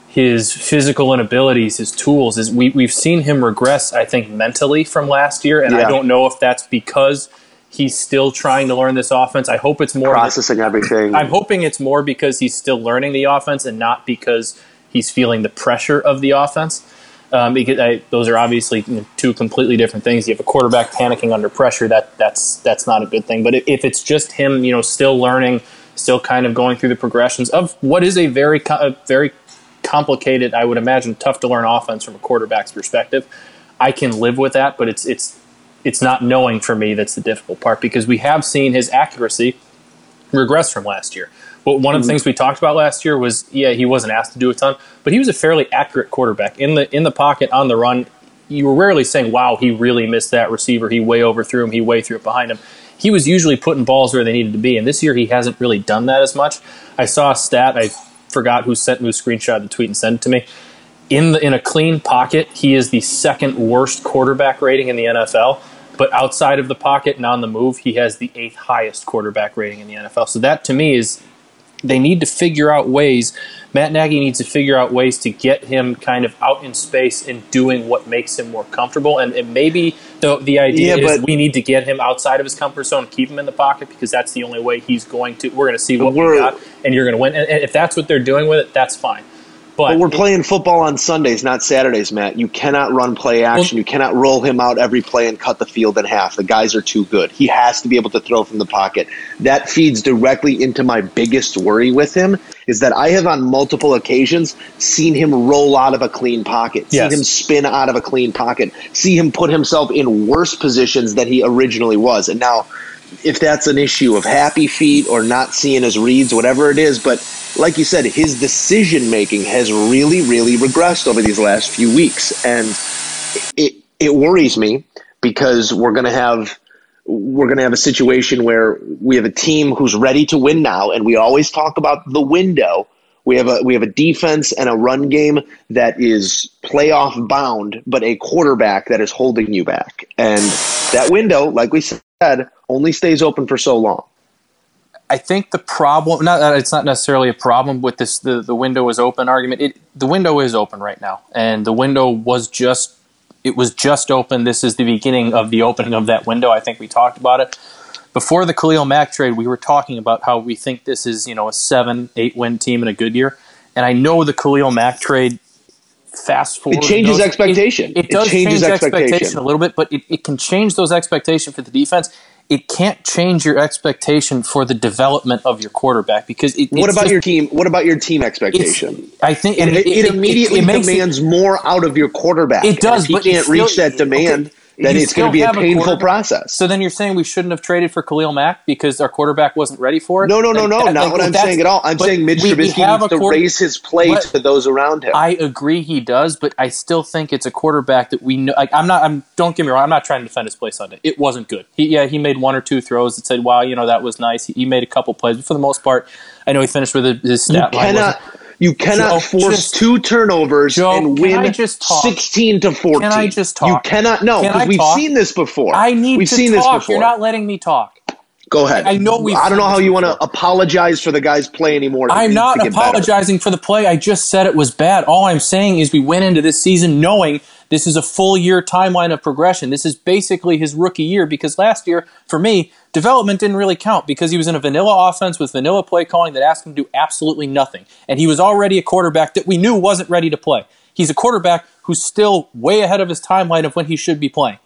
F: his physical inabilities, his tools. Is we we've seen him regress, I think, mentally from last year, and I don't know if that's because he's still trying to learn this offense. I hope it's more.
E: processing everything.
F: I'm hoping it's more because he's still learning the offense and not because he's feeling the pressure of the offense. Um, because I, those are obviously you know, two completely different things. You have a quarterback panicking under pressure. That that's that's not a good thing. But if, if it's just him, you know, still learning, still kind of going through the progressions of what is a very a very complicated, I would imagine, tough to learn offense from a quarterback's perspective. I can live with that, but it's it's it's not knowing for me that's the difficult part because we have seen his accuracy regress from last year. But one of the mm-hmm. things we talked about last year was, yeah, he wasn't asked to do a ton, but he was a fairly accurate quarterback in the in the pocket on the run. You were rarely saying, "Wow, he really missed that receiver. He way overthrew him. He way threw it behind him." He was usually putting balls where they needed to be, and this year he hasn't really done that as much. I saw a stat. I forgot who sent who screenshot the tweet and sent it to me. In the in a clean pocket, he is the second worst quarterback rating in the NFL. But outside of the pocket and on the move, he has the eighth highest quarterback rating in the NFL. So that to me is they need to figure out ways. Matt Nagy needs to figure out ways to get him kind of out in space and doing what makes him more comfortable. And, and maybe the the idea
E: Yeah,
F: is we need to get him outside of his comfort zone, and keep him in the pocket because that's the only way he's going to. We're going to see what we got, and you're going to win. And, and if that's what they're doing with it, that's fine. But,
E: But we're playing football on Sundays, not Saturdays, Matt. You cannot run play action.
F: Well-
E: you cannot roll him out every play and cut the field in half. The guys are too good. He has to be able to throw from the pocket. That feeds directly into my biggest worry with him is that I have on multiple occasions seen him roll out of a clean pocket,
F: Yes.
E: seen him spin out of a clean pocket, see him put himself in worse positions than he originally was. And now if that's an issue of happy feet or not seeing his reads, whatever it is. But like you said, his decision making has really, really regressed over these last few weeks, and it it worries me because we're gonna have we're gonna have a situation where we have a team who's ready to win now, and we always talk about the window. We have a we have a defense and a run game that is playoff bound, but a quarterback that is holding you back. And that window, like we said, only stays open for so long.
F: I think the problem not that it's not necessarily a problem with this the, the window is open argument. It the window is open right now. And the window was just it was just open. This is the beginning of the opening of that window. I think we talked about it. Before the Khalil Mack trade, we were talking about how we think this is, you know, a seven, eight win team in a good year. And I know the Khalil Mack trade fast forward.
E: It changes
F: goes-
E: expectation.
F: It,
E: It
F: does
E: changes
F: change
E: expectation.
F: expectation a little bit, but it, it can change those expectations for the defense. It can't change your expectation for the development of your quarterback because it,
E: What
F: it's
E: about
F: just-
E: your team? What about your team expectation?
F: I think
E: It, it, it immediately
F: it-
E: demands more out of your quarterback.
F: It does,
E: he
F: but you
E: can't
F: still-
E: reach that demand,
F: okay,
E: then it's going to be a
F: have a
E: painful process.
F: So then you're saying we shouldn't have traded for Khalil Mack because our quarterback wasn't ready for it?
E: no, no, no,
F: Like
E: no,
F: that-
E: not
F: like,
E: what I'm saying at all. I'm saying Mitch
F: we- we have
E: needs to
F: quarter-
E: raise his play
F: But-
E: to those around him.
F: I agree he does, but I still think it's a quarterback that we know. Like, I'm not. I'm. Don't get me wrong. I'm not trying to defend his play Sunday. It wasn't good. He, yeah, he made one or two throws that said, "Wow, you know that was nice." He, he made a couple plays, but for the most part, I know he finished with a, his
E: you
F: line.
E: cannot. You cannot
F: Joe,
E: force
F: just-
E: two turnovers
F: Joe,
E: and win? 16 to 14.
F: Can I just talk?
E: You cannot. No, because we've
F: talk?
E: seen this before.
F: I need
E: We've
F: to
E: seen
F: talk.
E: this before.
F: You're not letting me talk.
E: Go ahead.
F: I know we've
E: I don't know how you want to apologize for the guy's play anymore.
F: I'm not
E: get better.
F: apologizing for the play. I just said it was bad. All I'm saying is we went into this season knowing this is a full year timeline of progression. This is basically his rookie year because last year, for me, development didn't really count because he was in a vanilla offense with vanilla play calling that asked him to do absolutely nothing. And he was already a quarterback that we knew wasn't ready to play. He's a quarterback who's still way ahead of his timeline of when he should be playing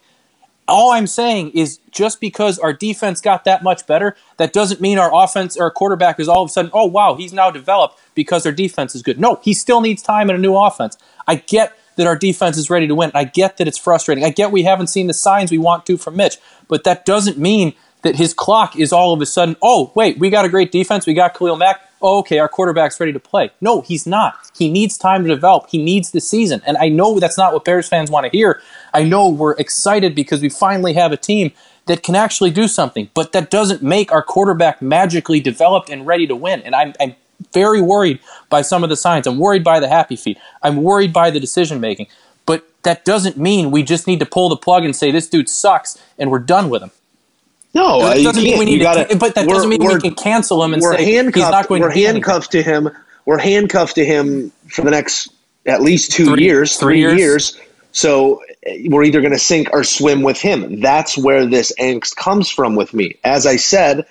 F: all I'm saying is just because our defense got that much better, that doesn't mean our offense or our quarterback is all of a sudden, oh wow, he's now developed because our defense is good. No, he still needs time in a new offense. I get that our defense is ready to win. I get that it's frustrating. I get we haven't seen the signs we want to from Mitch, but that doesn't mean that his clock is all of a sudden, oh, wait, we got a great defense. We got Khalil Mack. Oh, okay, our quarterback's ready to play. No, he's not. He needs time to develop. He needs the season. And I know that's not what Bears fans want to hear. I know we're excited because we finally have a team that can actually do something, but that doesn't make our quarterback magically developed and ready to win. And I'm, I'm very worried by some of the signs. I'm worried by the happy feet. I'm worried by the decision making. But that doesn't mean we just need to pull the plug and say this dude sucks and we're done with him.
E: No,
F: doesn't mean we need
E: gotta,
F: to, but that doesn't mean we can cancel him and
E: we're
F: say
E: handcuffed.
F: he's not going
E: we're
F: to
E: handcuffed to him. We're handcuffed to him for the next at least two
F: Three-
E: years,
F: three
E: three,
F: years.
E: years. So uh, we're either going to sink or swim with him. That's where this angst comes from with me. As I said,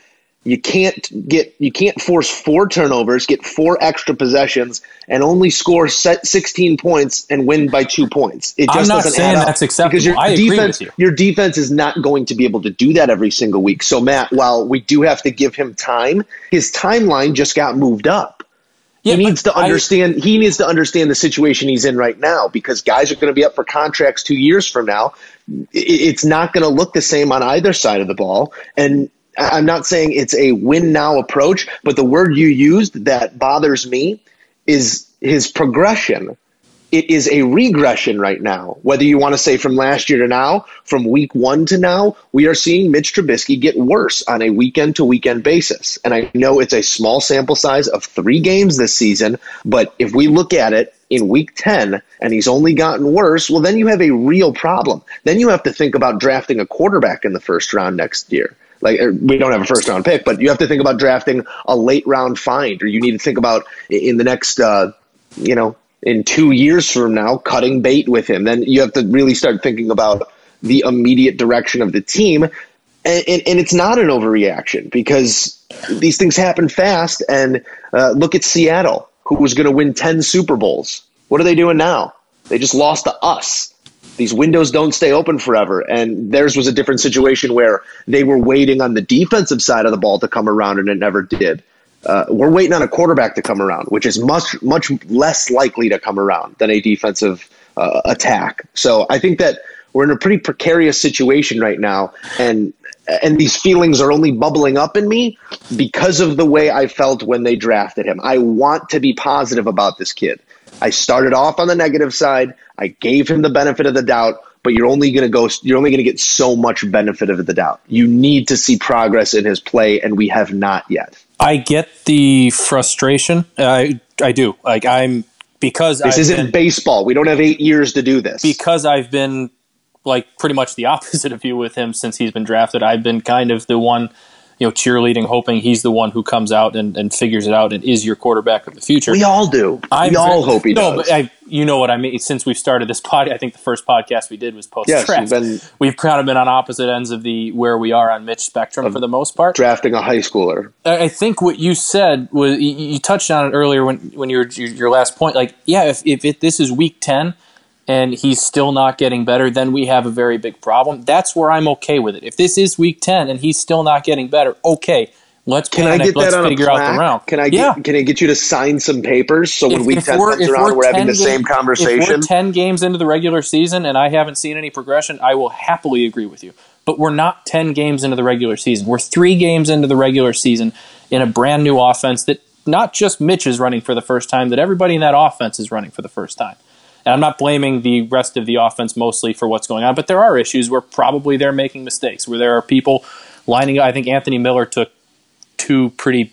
E: you can't get you can't force four turnovers, get four extra possessions, and only score set 16 points and win by two points. It
F: I'm
E: just
F: not
E: doesn't
F: saying
E: add up.
F: that's acceptable.
E: Because your
F: I agree with
E: defense,
F: you.
E: your defense is not going to be able to do that every single week. So Matt, while we do have to give him time, his timeline just got moved up.
F: Yeah,
E: he needs to
F: I-
E: understand. he needs to understand the situation he's in right now because guys are going to be up for contracts two years from now. It's not going to look the same on either side of the ball. And I- I'm not saying it's a win now approach, but the word you used that bothers me is his progression. It is a regression right now. Whether you want to say from last year to now, from week one to now, we are seeing Mitch Trubisky get worse on a weekend to weekend basis. And I know it's a small sample size of three games this season, but if we look at it in week 10 and he's only gotten worse, well, then you have a real problem. Then you have to think about drafting a quarterback in the first round next year. Like er, we don't have a first round pick, but you have to think about drafting a late round find, or you need to think about in the next, uh, you know, in two years from now, cutting bait with him. Then you have to really start thinking about the immediate direction of the team. And, and, and it's not an overreaction because these things happen fast. And uh, look at Seattle, who was going to win 10 Super Bowls. What are they doing now? They just lost to us. These windows don't stay open forever. And theirs was a different situation where they were waiting on the defensive side of the ball to come around, and it never did. Uh, we're waiting on a quarterback to come around, which is much much less likely to come around than a defensive uh, attack. So I think that we're in a pretty precarious situation right now, and and these feelings are only bubbling up in me because of the way I felt when they drafted him. I want to be positive about this kid. I started off on the negative side. I gave him the benefit of the doubt, but you're only going to go you're only going to get so much benefit of the doubt. You need to see progress in his play and we have not yet.
F: I get the frustration. I I do. Like I'm because
E: This
F: I've
E: isn't
F: been,
E: baseball. We don't have 8 years to do this.
F: because I've been like pretty much the opposite of you with him since he's been drafted. I've been kind of the one, you know, cheerleading, hoping he's the one who comes out and, and figures it out and is your quarterback of the future.
E: we all do.
F: I'm
E: we all hope he
F: no,
E: does.
F: but I, you know what I mean. Since we've started this pod, I think the first podcast we did was post
E: Yes,
F: draft.
E: been-
F: we've kind of been on opposite ends of the where we are on Mitch spectrum for the most part.
E: drafting a high schooler.
F: I I think what you said was you, touched on it earlier when when you were your, your last point. Like, yeah, if if it, this is week ten and he's still not getting better, then we have a very big problem. That's where I'm okay with it. If this is week ten and he's still not getting better, okay, let's
E: Can I get
F: let's
E: that on
F: figure
E: a
F: out the round.
E: Can I get
F: yeah.
E: can I get you to sign some papers so when
F: If-
E: week
F: if
E: 10
F: we're-
E: comes around we're, having
F: 10
E: the same
F: If
E: conversation?
F: we're 10 games into the regular season and I haven't seen any progression, I will happily agree with you. But we're not 10 games into the regular season. We're three games into the regular season in a brand new offense that not just Mitch is running for the first time, that everybody in that offense is running for the first time. And I'm not blaming the rest of the offense mostly for what's going on, but there are issues where probably they're making mistakes, where there are people lining up. I think Anthony Miller took two pretty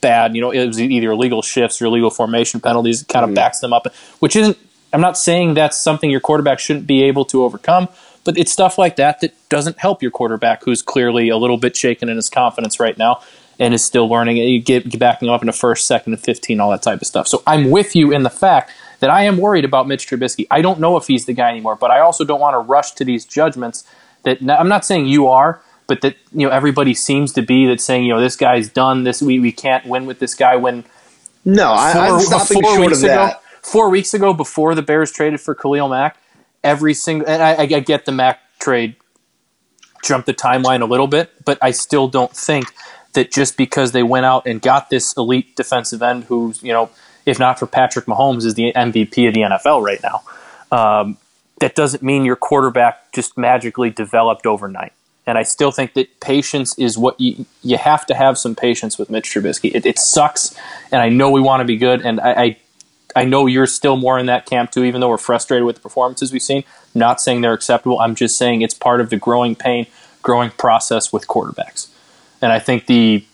F: bad. You know, it was either illegal shifts or illegal formation penalties. It kind of
E: Mm-hmm.
F: backs them up, which isn't. I'm not saying that's something your quarterback shouldn't be able to overcome, but it's stuff like that that doesn't help your quarterback, who's clearly a little bit shaken in his confidence right now and is still learning. You get, get backing up into first, second, and fifteen, all that type of stuff. So I'm with you in the fact that I am worried about Mitch Trubisky. I don't know if he's the guy anymore, but I also don't want to rush to these judgments. That I'm not saying you are, but that you know everybody seems to be that saying you know this guy's done. This we we can't win with this guy when
E: No, I, I'm stopping
F: four
E: short
F: weeks
E: of
F: ago,
E: that.
F: four weeks ago, before the Bears traded for Khalil Mack, every single and I, I get the Mack trade jumped the timeline a little bit, but I still don't think that just because they went out and got this elite defensive end, who's you know, if not for Patrick Mahomes, is the MVP of the NFL right now. Um, that doesn't mean your quarterback just magically developed overnight. And I still think that patience is what you you have to have some patience with Mitch Trubisky. It, it sucks, and I know we want to be good, and I, I I know you're still more in that camp too, even though we're frustrated with the performances we've seen. not saying they're acceptable. I'm just saying it's part of the growing pain, growing process with quarterbacks. And I think the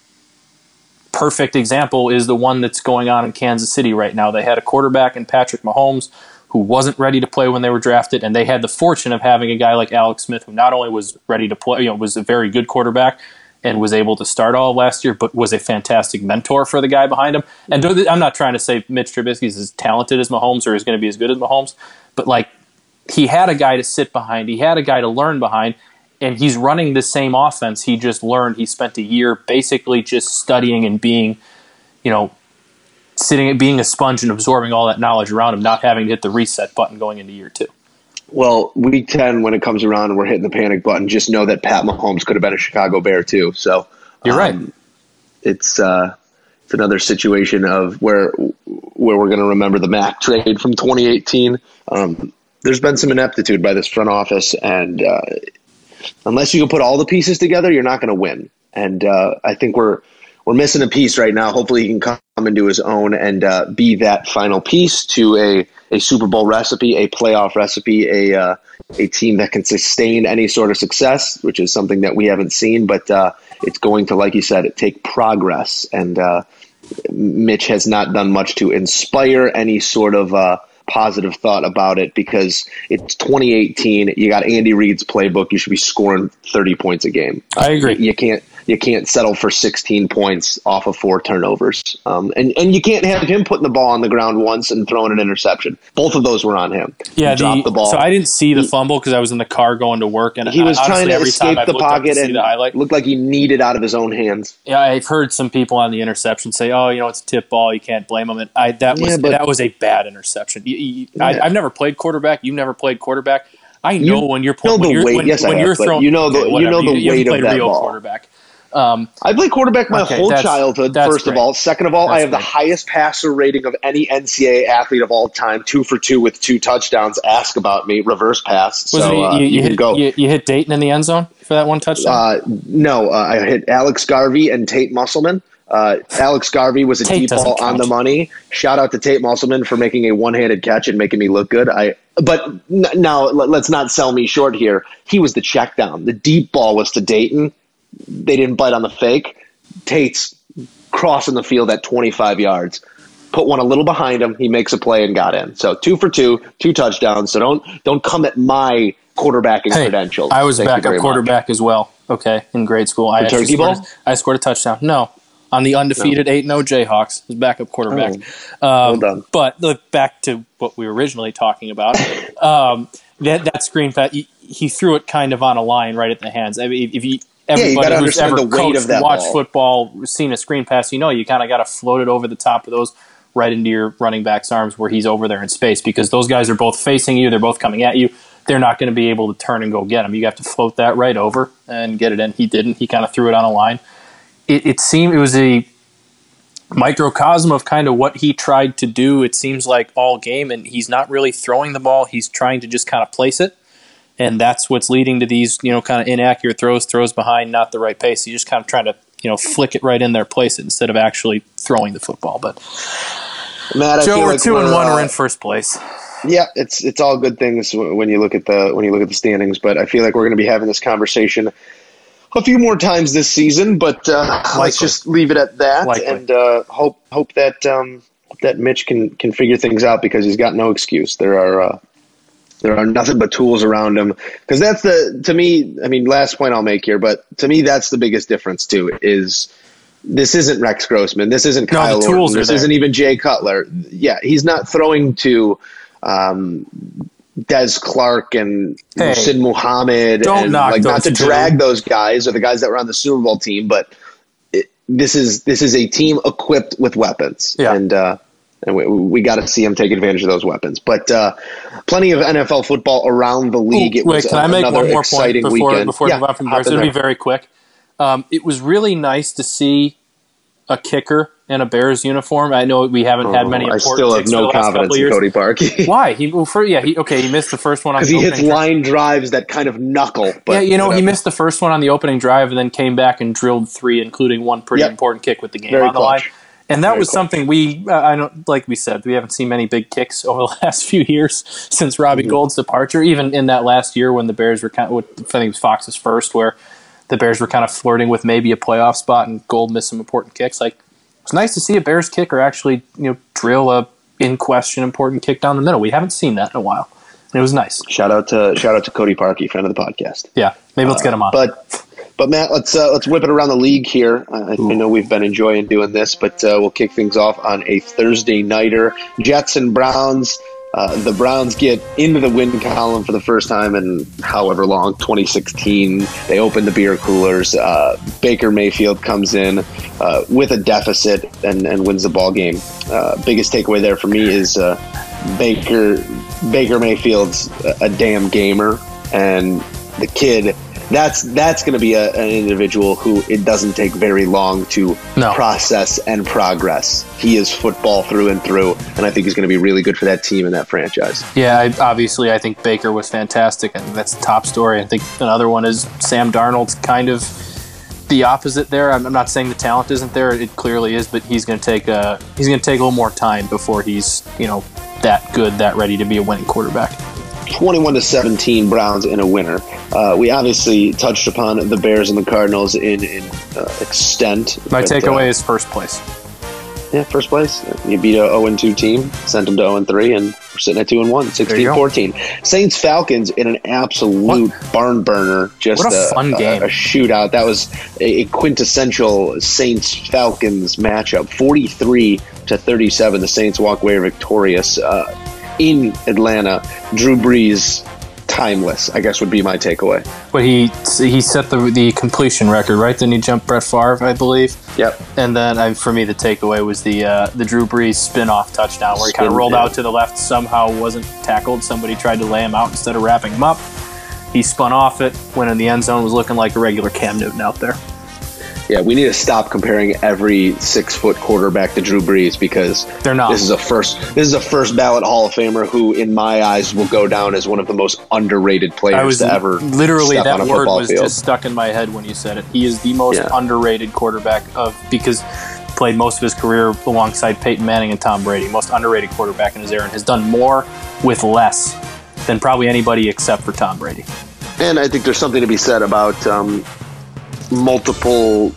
F: perfect example is the one that's going on in Kansas City right now. They had a quarterback in Patrick Mahomes who wasn't ready to play when they were drafted, and they had the fortune of having a guy like Alex Smith who not only was ready to play, you know, was a very good quarterback and was able to start all last year, but was a fantastic mentor for the guy behind him. And I'm not trying to say Mitch Trubisky is as talented as Mahomes or is going to be as good as Mahomes, but like he had a guy to sit behind, he had a guy to learn behind, and he's running the same offense he just learned. He spent a year basically just studying and being, you know, sitting and being a sponge and absorbing all that knowledge around him, not having to hit the reset button going into year two.
E: Well, week 10, when it comes around and we're hitting the panic button, just know that Pat Mahomes could have been a Chicago Bear, too. So
F: You're right.
E: um, It's, uh, it's another situation of where where we're going to remember the Mack trade from 2018. Um, there's been some ineptitude by this front office, and uh, unless you can put all the pieces together, you're not going to win. And uh, I think we're we're missing a piece right now. Hopefully, he can come into his own and uh, be that final piece to a, a Super Bowl recipe, a playoff recipe, a uh, a team that can sustain any sort of success, which is something that we haven't seen. But uh, it's going to, like you said, take progress. And uh, Mitch has not done much to inspire any sort of uh, positive thought about it because it's 2018. You got Andy Reid's playbook. You should be scoring 30 points a game.
F: I agree.
E: You can't you can't settle for 16 points off of four turnovers. Um, and and you can't have him putting the ball on the ground once and throwing an interception. Both of those were on him.
F: Yeah,
E: he dropped the, ball.
F: So I didn't see the fumble because I was in the car going to work, and
E: he was
F: honestly,
E: trying to escape the
F: looked up to
E: pocket and
F: the highlight.
E: looked like he needed out of his own hands.
F: Yeah, I've heard some people on the interception say, "Oh, you know, it's a tip ball. You can't blame them." And I that was
E: Yeah, but-
F: that was a bad interception. You- you- I,
E: Yeah.
F: I've never played quarterback. You've never played quarterback. I know
E: You
F: when you're
E: know
F: playing.
E: the
F: when you're,
E: weight-
F: when,
E: yes, I
F: when
E: have,
F: you're throwing,
E: you know the-
F: okay,
E: you know the weight of that
F: real
E: ball.
F: quarterback. Um,
E: I played quarterback my
F: Okay,
E: whole
F: that's-
E: childhood.
F: that's
E: First of all, second of all, I
F: That's
E: have the highest passer rating of any NCAA athlete of all time, two for two with two touchdowns. Ask about me, reverse pass.
F: was
E: so
F: it,
E: uh,
F: you,
E: you,
F: you
E: can
F: hit,
E: go.
F: You, you hit Dayton in the end zone for that one touchdown.
E: Uh, no, uh, I hit Alex Garvey and Tate Musselman. Uh, Alex Garvey was a
F: Tate
E: deep ball on the money. Shout out to Tate Musselman for making a one-handed catch and making me look good. I but n- now let, let's not sell me short here. He was the check down. The deep ball was to Dayton. They didn't bite on the fake. Tate's crossing the field at 25 yards. Put one a little behind him. He makes a play and got in. So two for two, two touchdowns. So don't don't come at my quarterbacking
F: Hey,
E: credentials.
F: I was a
E: Thank you very
F: backup
E: much.
F: quarterback as well. Okay, in grade school, I
E: Turkey
F: scored, I scored a touchdown. No, on the undefeated eight 0 Jayhawks, as backup quarterback. Um,
E: done.
F: But look back to what we were originally talking about. um, that that screen he, he threw it kind of on a line right at the hands. I mean, if you everybody
E: gotta
F: who's ever
E: the weight
F: coached, watched
E: ball.
F: football, seen a screen pass, you know you kind of got to float it over the top of those. Right into your running back's arms where he's over there in space because those guys are both facing you. They're both coming at you they're not going to be able to turn and go get him. You have to float that right over and get it in. He didn't. He kind of threw it on a line. It, it seemed it was a microcosm of kind of what he tried to do. It seems like all game, and he's not really throwing the ball. He's trying to just kind of place it, and that's what's leading to these you know kind of inaccurate throws, throws behind, not the right pace. He's just kind of trying to you know flick it right in there, place it instead of actually throwing the football. But
E: Matt, I
F: Joe, we're
E: like
F: two and
E: we're,
F: one.
E: uh,
F: We're in first place.
E: Yeah, it's it's all good things when you look at the when you look at the standings. But I feel like we're going to be having this conversation a few more times this season, but uh, let's just leave it at that
F: Likely.
E: and uh, hope hope that um, that Mitch can can figure things out because he's got no excuse. There are uh, there are nothing but tools around him because that's the to me. I mean, last point I'll make here, but to me that's the biggest difference too is. This isn't Rex Grossman. This isn't
F: No,
E: Kyle Orton. This isn't even Jay Cutler. Yeah, he's not throwing to um, Des Clark and
F: Hey,
E: Sid Muhammad
F: don't
E: and
F: knock
E: like not to
F: two.
E: drag those guys or the guys that were on the Super Bowl team, but it, this is this is a team equipped with weapons,
F: Yeah.
E: and uh, and we, we got to see him take advantage of those weapons. But uh, plenty of NFL football around the league.
F: Ooh,
E: it
F: wait,
E: was
F: can
E: uh,
F: I make
E: another
F: one more point
E: exciting
F: before
E: weekend.
F: before
E: yeah,
F: we move on from the Bears? It'll be very quick. Um, it was really nice to see a kicker in a Bears uniform. I know we haven't had many
E: Oh, I
F: important
E: still have no confidence in. Cody Parkey
F: Why? He well, for yeah, he okay. He missed the first one on
E: because
F: the
E: he hits
F: drive.
E: line drives that kind of knuckle. But
F: yeah, you know, he missed the first one on the opening drive and then came back and drilled three, including one pretty
E: Yep.
F: important kick with the game
E: Very
F: on the
E: clutch.
F: line. And that
E: Very
F: was
E: clutch.
F: something we, uh, I don't like we said, we haven't seen many big kicks over the last few years since Robbie
E: Mm-hmm.
F: Gould's departure. Even in that last year when the Bears were kind of, I think it was Fox's first, where the Bears were kind of flirting with maybe a playoff spot and Gold missed some important kicks. Like it's nice to see a Bears kicker actually, you know, drill a in question important kick down the middle. We haven't seen that in a while. And it was nice.
E: shout out to shout out to Cody Parkey, friend of the podcast.
F: Yeah, maybe let's get him on.
E: But but Matt, let's uh, let's whip it around the league here. Uh, I, I know we've been enjoying doing this, but uh, we'll kick things off on a Thursday nighter. Jets and Browns. Uh, the Browns get into the win column for the first time in however long, 2016. They open the beer coolers. Uh, Baker Mayfield comes in uh, with a deficit and, and wins the ball game. Uh, biggest takeaway there for me is uh, Baker Baker Mayfield's a damn gamer, and the kid. That's that's going to be a, an individual who it doesn't take very long to
F: No.
E: process and progress. He is football through and through, and I think he's going to be really good for that team and that franchise.
F: Yeah, I, obviously, I think Baker was fantastic, and that's the top story. I think another one is Sam Darnold's kind of the opposite there. I'm, I'm not saying the talent isn't there; it clearly is, but he's going to take a he's going to take a little more time before he's you know that good, that ready to be a winning quarterback.
E: 21 to 17 Browns in a winner. Uh, we obviously touched upon the Bears and the Cardinals in, in uh, extent.
F: My
E: but,
F: takeaway
E: uh,
F: is first place.
E: yeah, first place. You beat a 0 2 team, sent them to 0 3, and we're sitting at 2 and 1, 16
F: go.
E: 14. Saints Falcons in an absolute barn burner. Just
F: What a fun game.
E: A, shootout. That was a, a quintessential Saints Falcons matchup. 43 to 37. The Saints walk away victorious uh, in Atlanta. Drew Brees, timeless, I guess would be my takeaway.
F: But he he set the the completion record, right? Then he jumped Brett Favre, I believe.
E: Yep.
F: And then I, for me, the takeaway was the uh, the Drew Brees spin off touchdown where he kind of rolled
E: yeah.
F: out to the left, somehow wasn't tackled. Somebody tried to lay him out instead of wrapping him up. He spun off it, went in the end zone, was looking like a regular Cam Newton out there.
E: Yeah, we need to stop comparing every six foot quarterback to Drew Brees because
F: They're not.
E: This is a first. This is a first ballot Hall of Famer who, in my eyes, will go down as one of the most underrated players
F: I was
E: to ever
F: literally
E: step
F: that
E: on a
F: word was
E: field.
F: just stuck in my head when you said it. He is the most
E: Yeah.
F: underrated quarterback of because played most of his career alongside Peyton Manning and Tom Brady. Most underrated quarterback in his era and has done more with less than probably anybody except for Tom Brady.
E: And I think there's something to be said about um, multiple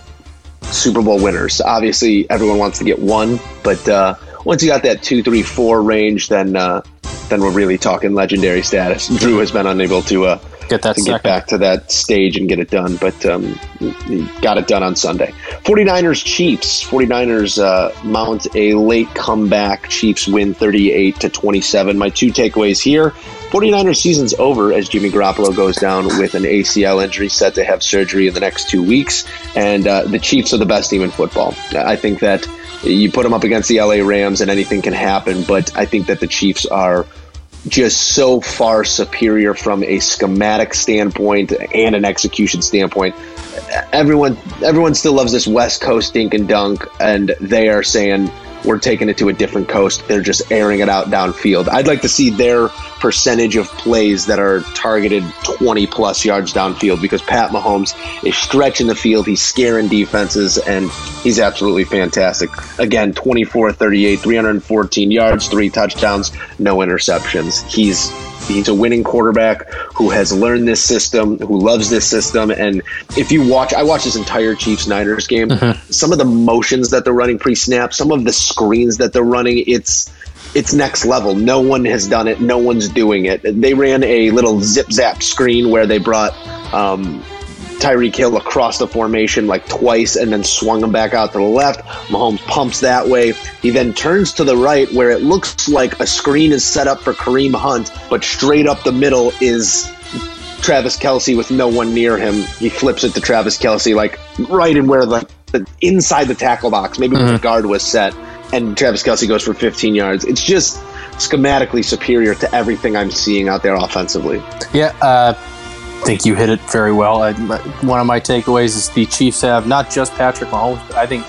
E: Super Bowl winners. Obviously, everyone wants to get one, but uh, once you got that two, three, four range, then uh, then we're really talking legendary status. Drew has been unable to uh,
F: Get that
E: to
F: second.
E: get back to that stage and get it done, but um, he got it done on Sunday. 49ers Chiefs. 49ers uh, mount a late comeback. Chiefs win 38 to 27. My two takeaways here. 49ers season's over as Jimmy Garoppolo goes down with an ACL injury, set to have surgery in the next two weeks. And uh, the Chiefs are the best team in football. I think that you put them up against the LA Rams and anything can happen, but I think that the Chiefs are just so far superior from a schematic standpoint and an execution standpoint. Everyone, everyone still loves this West Coast dink and dunk, and they are saying we're taking it to a different coast. They're just airing it out downfield. I'd like to see their percentage of plays that are targeted 20 plus yards downfield because Pat Mahomes is stretching the field. He's scaring defenses, and he's absolutely fantastic. Again, 24 38, 314 yards, three touchdowns, no interceptions. He's he's a winning quarterback who has learned this system, who loves this system. And if you watch, I watched this entire Chiefs Niners game. Some of the motions that they're running pre-snap, some of the screens that they're running, it's it's next level. No one has done it. No one's doing it. They ran a little zip zap screen where they brought um, Tyreek Hill across the formation like twice and then swung him back out to the left. Mahomes pumps that way. He then turns to the right where it looks like a screen is set up for Kareem Hunt, but straight up the middle is Travis Kelce with no one near him. He flips it to Travis Kelce, like right in where the, the inside the tackle box, maybe where the guard was set, and Travis Kelce goes for 15 yards. It's just schematically superior to everything I'm seeing out there offensively.
F: Yeah, uh, think you hit it very well. I, my- one of my takeaways is the Chiefs have not just Patrick Mahomes, but I think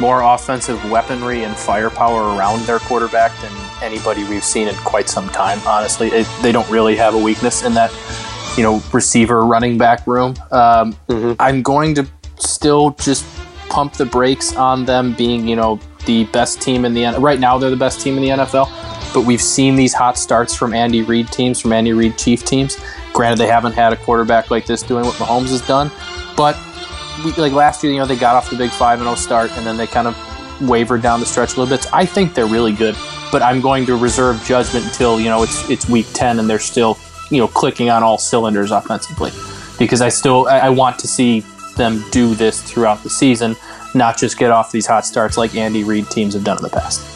F: more offensive weaponry and firepower around their quarterback than anybody we've seen in quite some time. Honestly, it, they don't really have a weakness in that, you know, receiver running back room. Um, I'm going to still just pump the brakes on them being, you know, the best team in the right now. They're the best team in the NFL, but we've seen these hot starts from Andy Reid teams, from Andy Reid Chief teams. Granted, they haven't had a quarterback like this doing what Mahomes has done, but we, like last year, you know, they got off the big five and zero start, and then they kind of wavered down the stretch a little bit. So I think they're really good, but I'm going to reserve judgment until you know it's it's week ten and they're still you know clicking on all cylinders offensively, because I still I, I want to see them do this throughout the season, not just get off these hot starts like Andy Reid teams have done in the past.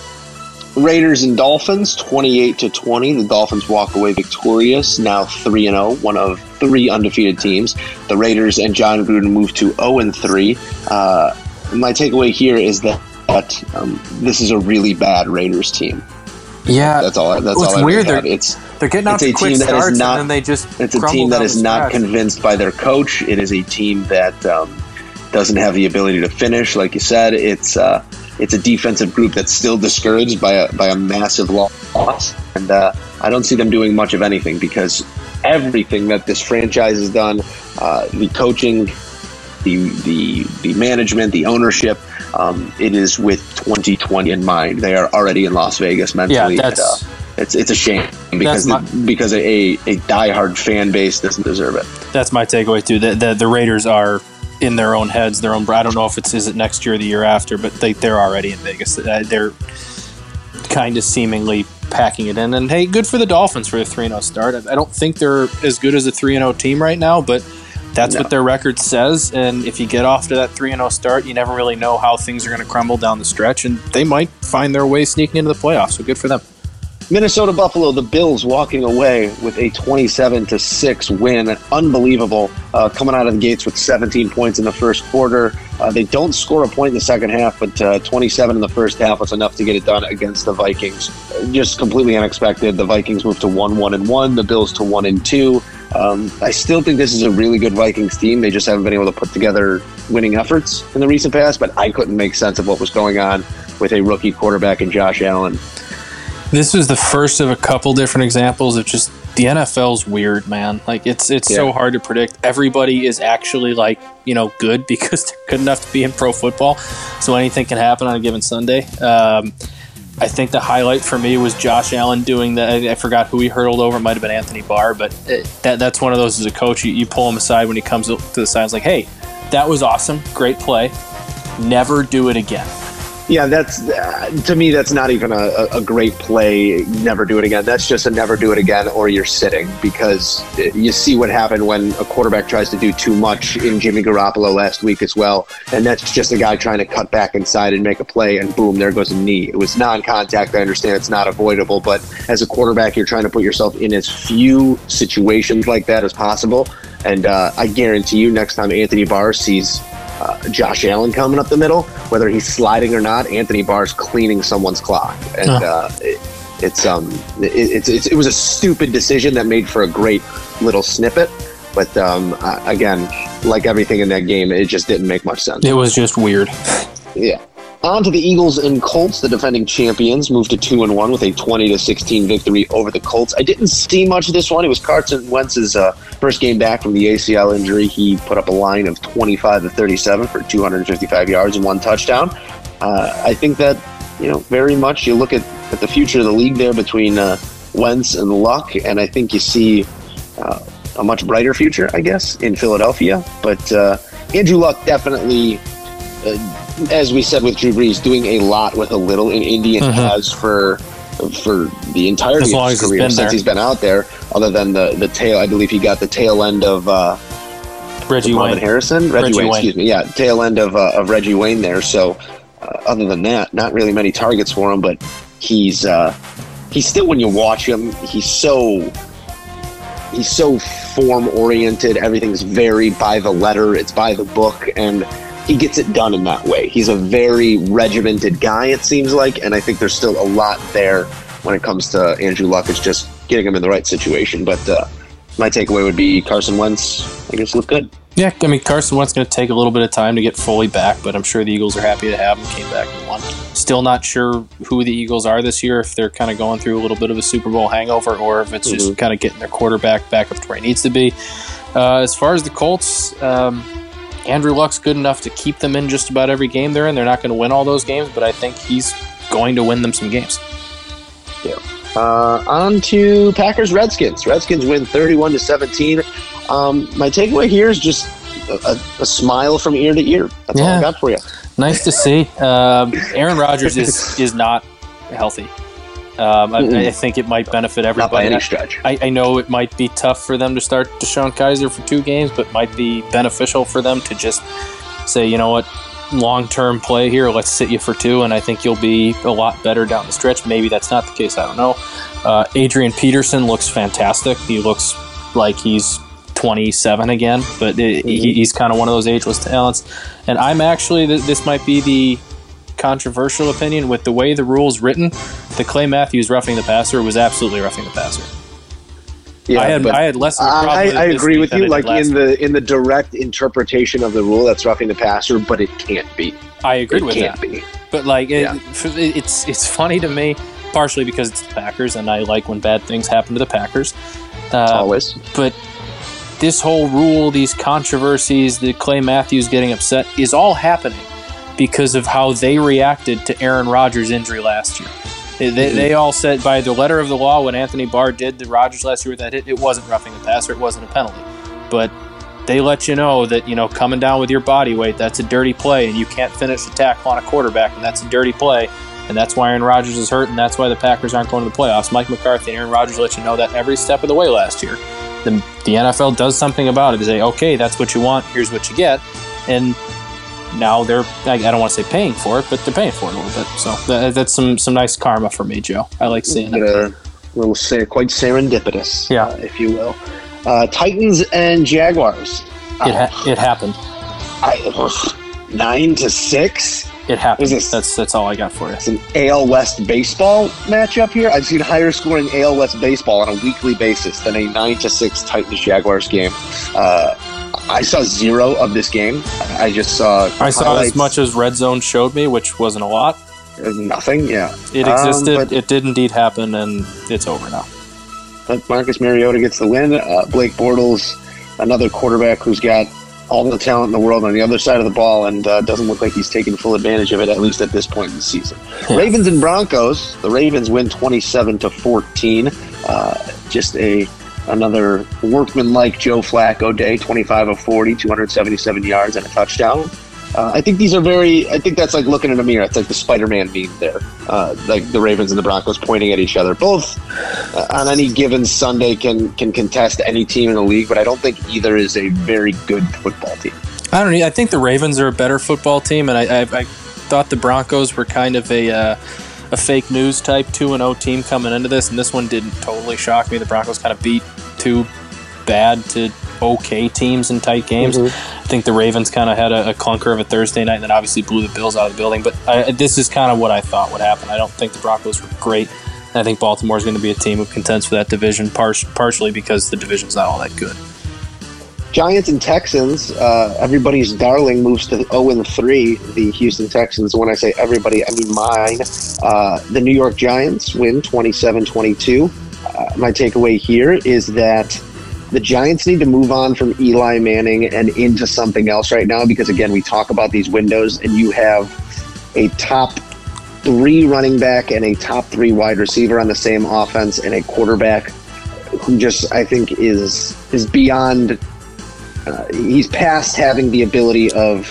E: Raiders and Dolphins, 28 to 20. The Dolphins walk away victorious, now 3 and 0, one of three undefeated teams. The Raiders and Jon Gruden move to 0 and 3. Uh, my takeaway here is that, that um, this is a really bad Raiders team.
F: Yeah,
E: That's all. I- That's
F: Well,
E: all.
F: it's
E: I
F: weird.
E: really.
F: They're-
E: It's
F: they're getting out
E: it's
F: to
E: a
F: quick
E: team that is not-
F: they just
E: It's a team that is not convinced by their coach. It is a team that um, doesn't have the ability to finish. Like you said, it's uh, it's a defensive group that's still discouraged by a by a massive loss, and uh, I don't see them doing much of anything because everything that this franchise has done, uh, the coaching, the the the management, the ownership. Um, it is with 2020 in mind. They are already in Las Vegas mentally.
F: Yeah,
E: and,
F: that's-
E: uh, it's it's a shame because
F: my-
E: because a a diehard fan base doesn't deserve it.
F: That's my takeaway too. The, the the Raiders are in their own heads, their own. I don't know if it's is it next year or the year after, but they they're already in Vegas. Uh, They're kind of seemingly packing it in. And hey, good for the Dolphins for a three zero start. I don't think they're as good as a three zero team right now, but that's
E: No.
F: what their record says. And if you get off to that three zero start, you never really know how things are going to crumble down the stretch, and they might find their way sneaking into the playoffs. So good for them.
E: Minnesota Buffalo, the Bills walking away with a 27 to 6 win. Unbelievable. Uh, coming out of the gates with 17 points in the first quarter. Uh, they don't score a point in the second half, but uh, 27 in the first half was enough to get it done against the Vikings. Just completely unexpected. The Vikings moved to 1 1 and 1, the Bills to 1 and 2. Um, I still think this is a really good Vikings team. They just haven't been able to put together winning efforts in the recent past, but I couldn't make sense of what was going on with a rookie quarterback and Josh Allen.
F: This was the first of a couple different examples of just the NFL's weird, man. Like it's it's so hard to predict. Everybody is actually like you know good because they're good enough to be in pro football, so anything can happen on a given Sunday. Um, I think the highlight for me was Josh Allen doing that. I forgot who he hurdled over. It might have been Anthony Barr, but it, that that's one of those as a coach. You, you pull him aside when he comes to the side. It's like, hey, that was awesome, great play. Never do it again.
E: Yeah, that's uh, to me. That's not even a, a- great play. Never do it again. That's just a never do it again, or you're sitting because you see what happened when a quarterback tries to do too much in Jimmy Garoppolo last week as well, and that's just a guy trying to cut back inside and make a play, and boom, there goes a knee. It was non-contact. I understand it's not avoidable, but as a quarterback, you're trying to put yourself in as few situations like that as possible. And uh, I guarantee you, next time Anthony Barr sees uh, Josh Allen coming up the middle, whether he's sliding or not, Anthony Barr's cleaning someone's clock, and uh, it, it's um, it, it's, it's it was a stupid decision that made for a great little snippet, but um, again, like everything in that game, it just didn't make much sense.
F: It was just weird.
E: Yeah. On to the Eagles and Colts, the defending champions, moved to two and one with a twenty to sixteen victory over the Colts. I didn't see much of this one. It was Carson Wentz's uh, first game back from the ACL injury. He put up a line of twenty-five to thirty-seven for two hundred and fifty-five yards and one touchdown. Uh, I think that you know very much. You look at, at the future of the league there between uh, Wentz and Luck, and I think you see uh, a much brighter future, I guess, in Philadelphia. But uh, Andrew Luck definitely, uh, as we said with Drew Brees, doing a lot with a little in Indy and has for for the entirety
F: As
E: of his career
F: been
E: since he's been out there. Other than the the tail, I believe he got the tail end of. Uh,
F: Reggie Wayne.
E: Harrison, Reggie,
F: Reggie
E: Wayne,
F: Wayne.
E: excuse me. Yeah, tail end of uh, of Reggie Wayne there. So, uh, other than that, not really many targets for him. But he's uh, he's still when you watch him, he's so he's so form oriented. Everything's very by the letter. It's by the book, and he gets it done in that way. He's a very regimented guy. It seems like, and I think there's still a lot there when it comes to Andrew Luck. It's just getting him in the right situation. But uh, my takeaway would be Carson Wentz. I guess look good.
F: Yeah, I mean Carson Wentz going to take a little bit of time to get fully back, but I'm sure the Eagles are happy to have him. Came back and won. Still not sure who the Eagles are this year. If they're kind of going through a little bit of a Super Bowl hangover, or if it's just kind of getting their quarterback back up to where he needs to be. Uh, as far as the Colts, um, Andrew Luck's good enough to keep them in just about every game they're in. They're not going to win all those games, but I think he's going to win them some games.
E: Uh, on to Packers Redskins. Redskins win 31 to 17. Um, my takeaway here is just a, a, a smile from ear to ear. That's all I got for you.
F: Nice to see. Um, Aaron Rodgers is is not healthy. Um, I, I think it might benefit
E: Not by
F: everybody.
E: any stretch.
F: I, I know it might be tough for them to start DeShone Kizer for two games, but might be beneficial for them to just say, you know what, long term play here, let's sit you for two, and I think you'll be a lot better down the stretch. Maybe that's not the case. I don't know. Uh, Adrian Peterson looks fantastic. He looks like he's 27 again, but it, he, he's kind of one of those ageless talents. And I'm actually, this might be the controversial opinion with the way the rule's written. The Clay Matthews roughing the passer was absolutely roughing the passer.
E: Yeah,
F: I had I had less of a problem
E: I, I agree with you. Like in
F: week.
E: the in the direct interpretation of the rule, that's roughing the passer, but it can't be.
F: I agree
E: It
F: with
E: can't
F: that.
E: be.
F: But like, it,
E: Yeah.
F: it's it's funny to me, partially because it's the Packers, and I like when bad things happen to the Packers. Uh,
E: Always.
F: but this whole rule, these controversies, the Clay Matthews getting upset, is all happening because of how they reacted to Aaron Rodgers' injury last year. They, they, hmm. they all said by the letter of the law when Anthony Barr did the Rodgers last year with that hit, it wasn't roughing the passer, it wasn't a penalty. But they let you know that you know coming down with your body weight, that's a dirty play, and you can't finish the tackle on a quarterback, and that's a dirty play. And that's why Aaron Rodgers is hurt, and that's why the Packers aren't going to the playoffs. Mike McCarthy and Aaron Rodgers let you know that every step of the way last year the, the NFL does something about it. They say, okay, that's what you want. Here's what you get, and now they're I, I don't want to say paying for it, but they're paying for it a little bit. So that, that's some some nice karma for me, Joe. I like seeing it.
E: a little ser- quite serendipitous,
F: Yeah.
E: uh, if you will. Uh, Titans and Jaguars.
F: It, ha- it happened.
E: I, nine to six.
F: It happened.
E: This-
F: That's that's all I got for you.
E: It's an AL West baseball matchup here. I've seen higher scoring AL West baseball on a weekly basis than a nine to six Titans Jaguars game. Uh, I saw zero of this game. I just saw.
F: I saw
E: highlights,
F: as much as Red Zone showed me, which wasn't a lot.
E: nothing. Yeah,
F: It
E: Um,
F: existed.
E: but-
F: it did indeed happen, and it's over now.
E: But Marcus Mariota gets the win. Uh, Blake Bortles, another quarterback who's got all the talent in the world on the other side of the ball and uh, doesn't look like he's taking full advantage of it, at least at this point in the season. Ravens and Broncos. The Ravens win 27 to 14. Uh, just a another workman-like Joe Flacco day, 25 of 40, 277 yards and a touchdown. Uh, I think these are very. I think that's like looking in a mirror. It's like the Spider-Man meme there, uh, like the Ravens and the Broncos pointing at each other. Both uh, on any given Sunday can can contest any team in the league, but I don't think either is a very good football team.
F: I don't. I think the Ravens are a better football team, and I, I, I thought the Broncos were kind of a uh, a fake news type two and zero team coming into this, and this one didn't totally shock me. The Broncos kind of beat two bad to okay teams in tight games. I think the Ravens kind of had a, a clunker of a Thursday night, and then obviously blew the Bills out of the building. But I, this is kind of what I thought would happen. I don't think the Broncos were great. I think Baltimore is going to be a team who contends for that division, par- partially because the division's not all that good.
E: Giants and Texans. Uh, everybody's darling moves to 0 and 3. The Houston Texans. When I say everybody, I mean mine. Uh, the New York Giants win 27 22. Uh, my takeaway here is that the Giants need to move on from Eli Manning and into something else right now because, again, we talk about these windows and you have a top three running back and a top three wide receiver on the same offense and a quarterback who just I think is is beyond. Uh, he's past having the ability of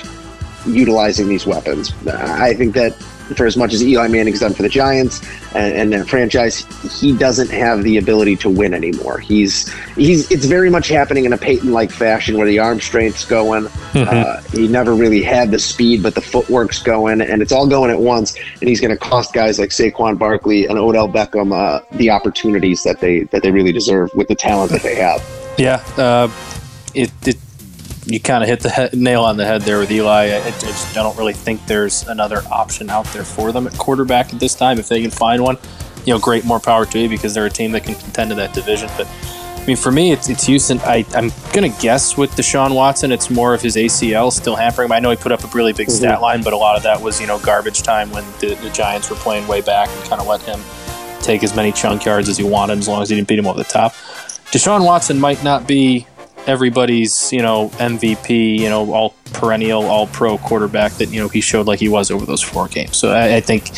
E: utilizing these weapons. I think that for as much as Eli Manning's done for the Giants and, and that franchise, he doesn't have the ability to win anymore. He's he's it's very much happening in a Peyton-like fashion where the arm strength's going. Uh, he never really had the speed, but the footwork's going, and it's all going at once. And he's going to cost guys like Saquon Barkley and Odell Beckham uh, the opportunities that they that they really deserve with the talent that they have.
F: Yeah, uh, it, it you kind of hit the nail on the head there with Eli. I, I just don't really think there's another option out there for them at quarterback at this time. If they can find one, you know, great, more power to you because they're a team that can contend in that division. But I mean, for me, it's, it's Houston. I, I'm going to guess with Deshaun Watson, it's more of his ACL still hampering him. I know he put up a really big mm-hmm. stat line, but a lot of that was, you know, garbage time when the, the Giants were playing way back and kind of let him take as many chunk yards as he wanted as long as he didn't beat him over the top. Deshaun Watson might not be everybody's, you know, MVP, you know, all perennial, all pro quarterback that, you know, he showed like he was over those four games. So I, I think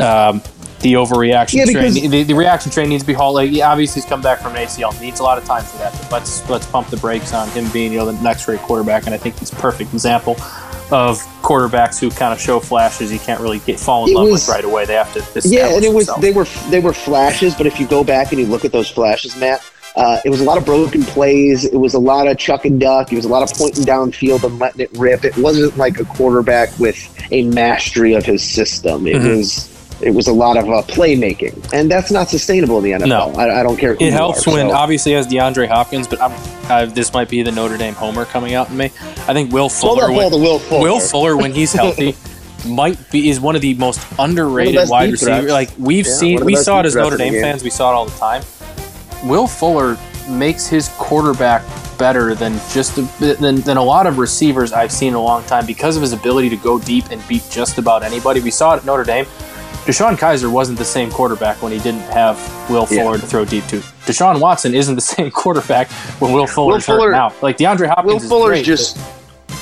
F: um, the overreaction
E: Yeah,
F: train, the, the reaction train needs to be hauled. Like, obviously, he's come back from an ACL, needs a lot of time for that. But let's let's pump the brakes on him being, you know, the next rate quarterback. And I think he's a perfect example of quarterbacks who kind of show flashes you can't really get fall in
E: It
F: love
E: was-
F: with right away. They have to
E: Yeah, and it was
F: themselves.
E: they were they were flashes, but if you go back and you look at those flashes, Matt, uh, it was a lot of broken plays. It was a lot of chuck and duck. It was a lot of pointing downfield and letting it rip. It wasn't like a quarterback with a mastery of his system. It
F: Mhm.
E: was it was a lot of uh, playmaking, and that's not sustainable in the NFL.
F: No.
E: I, I don't care. Who
F: It helps
E: are,
F: when
E: so-
F: obviously has DeAndre Hopkins, but I'm, I, this might be the Notre Dame homer coming out in me. I think Will Fuller, when,
E: Will Fuller.
F: Will Fuller when he's healthy, might be is one of the most underrated
E: best
F: wide receivers. Like we've
E: Yeah,
F: seen,
E: the
F: we saw it as Notre Dame fans. We saw it all the time. Will Fuller makes his quarterback better than just a, than, than a lot of receivers I've seen in a long time because of his ability to go deep and beat just about anybody. We saw it at Notre Dame. DeShone Kizer wasn't the same quarterback when he didn't have Will
E: Yeah.
F: Fuller to throw deep to. Deshaun Watson isn't the same quarterback when Will Fuller's hurt
E: Fuller-
F: now. Like DeAndre Hopkins
E: Will
F: is
E: Fuller's
F: great,
E: just.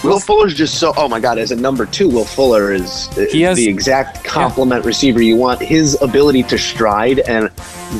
E: Will Fuller's just so. Oh my God! As a number two, Will Fuller is uh,
F: He has-
E: the exact complement receiver you want. His ability to stride and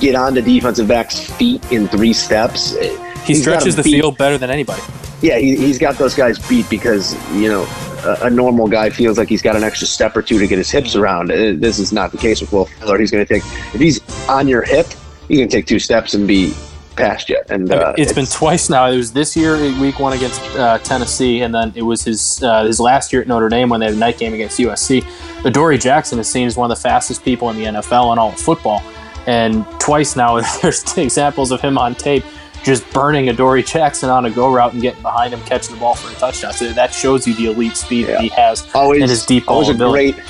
E: get onto defensive backs' feet in three steps.
F: but he stretches the
E: beat.
F: field better than anybody.
E: Yeah, he, he's got those guys beat because you know a, a normal guy feels like he's got an extra step or two to get his hips around. Uh, This is not the case with Will Fuller. He's going to take if he's on your hip, he's going to take two steps and be past yet. And uh,
F: it's been twice now. It was this year, week one against uh, Tennessee, and then it was his uh, his last year at Notre Dame when they had a night game against USC. Adoree Jackson is seen as one of the fastest people in the NFL and all of football. And twice now, there's examples of him on tape just burning Adoree Jackson on a go route and getting behind him, catching the ball for a touchdown. So that shows you the elite speed that he has
E: always
F: and his deep ball
E: always a
F: ability.
E: great.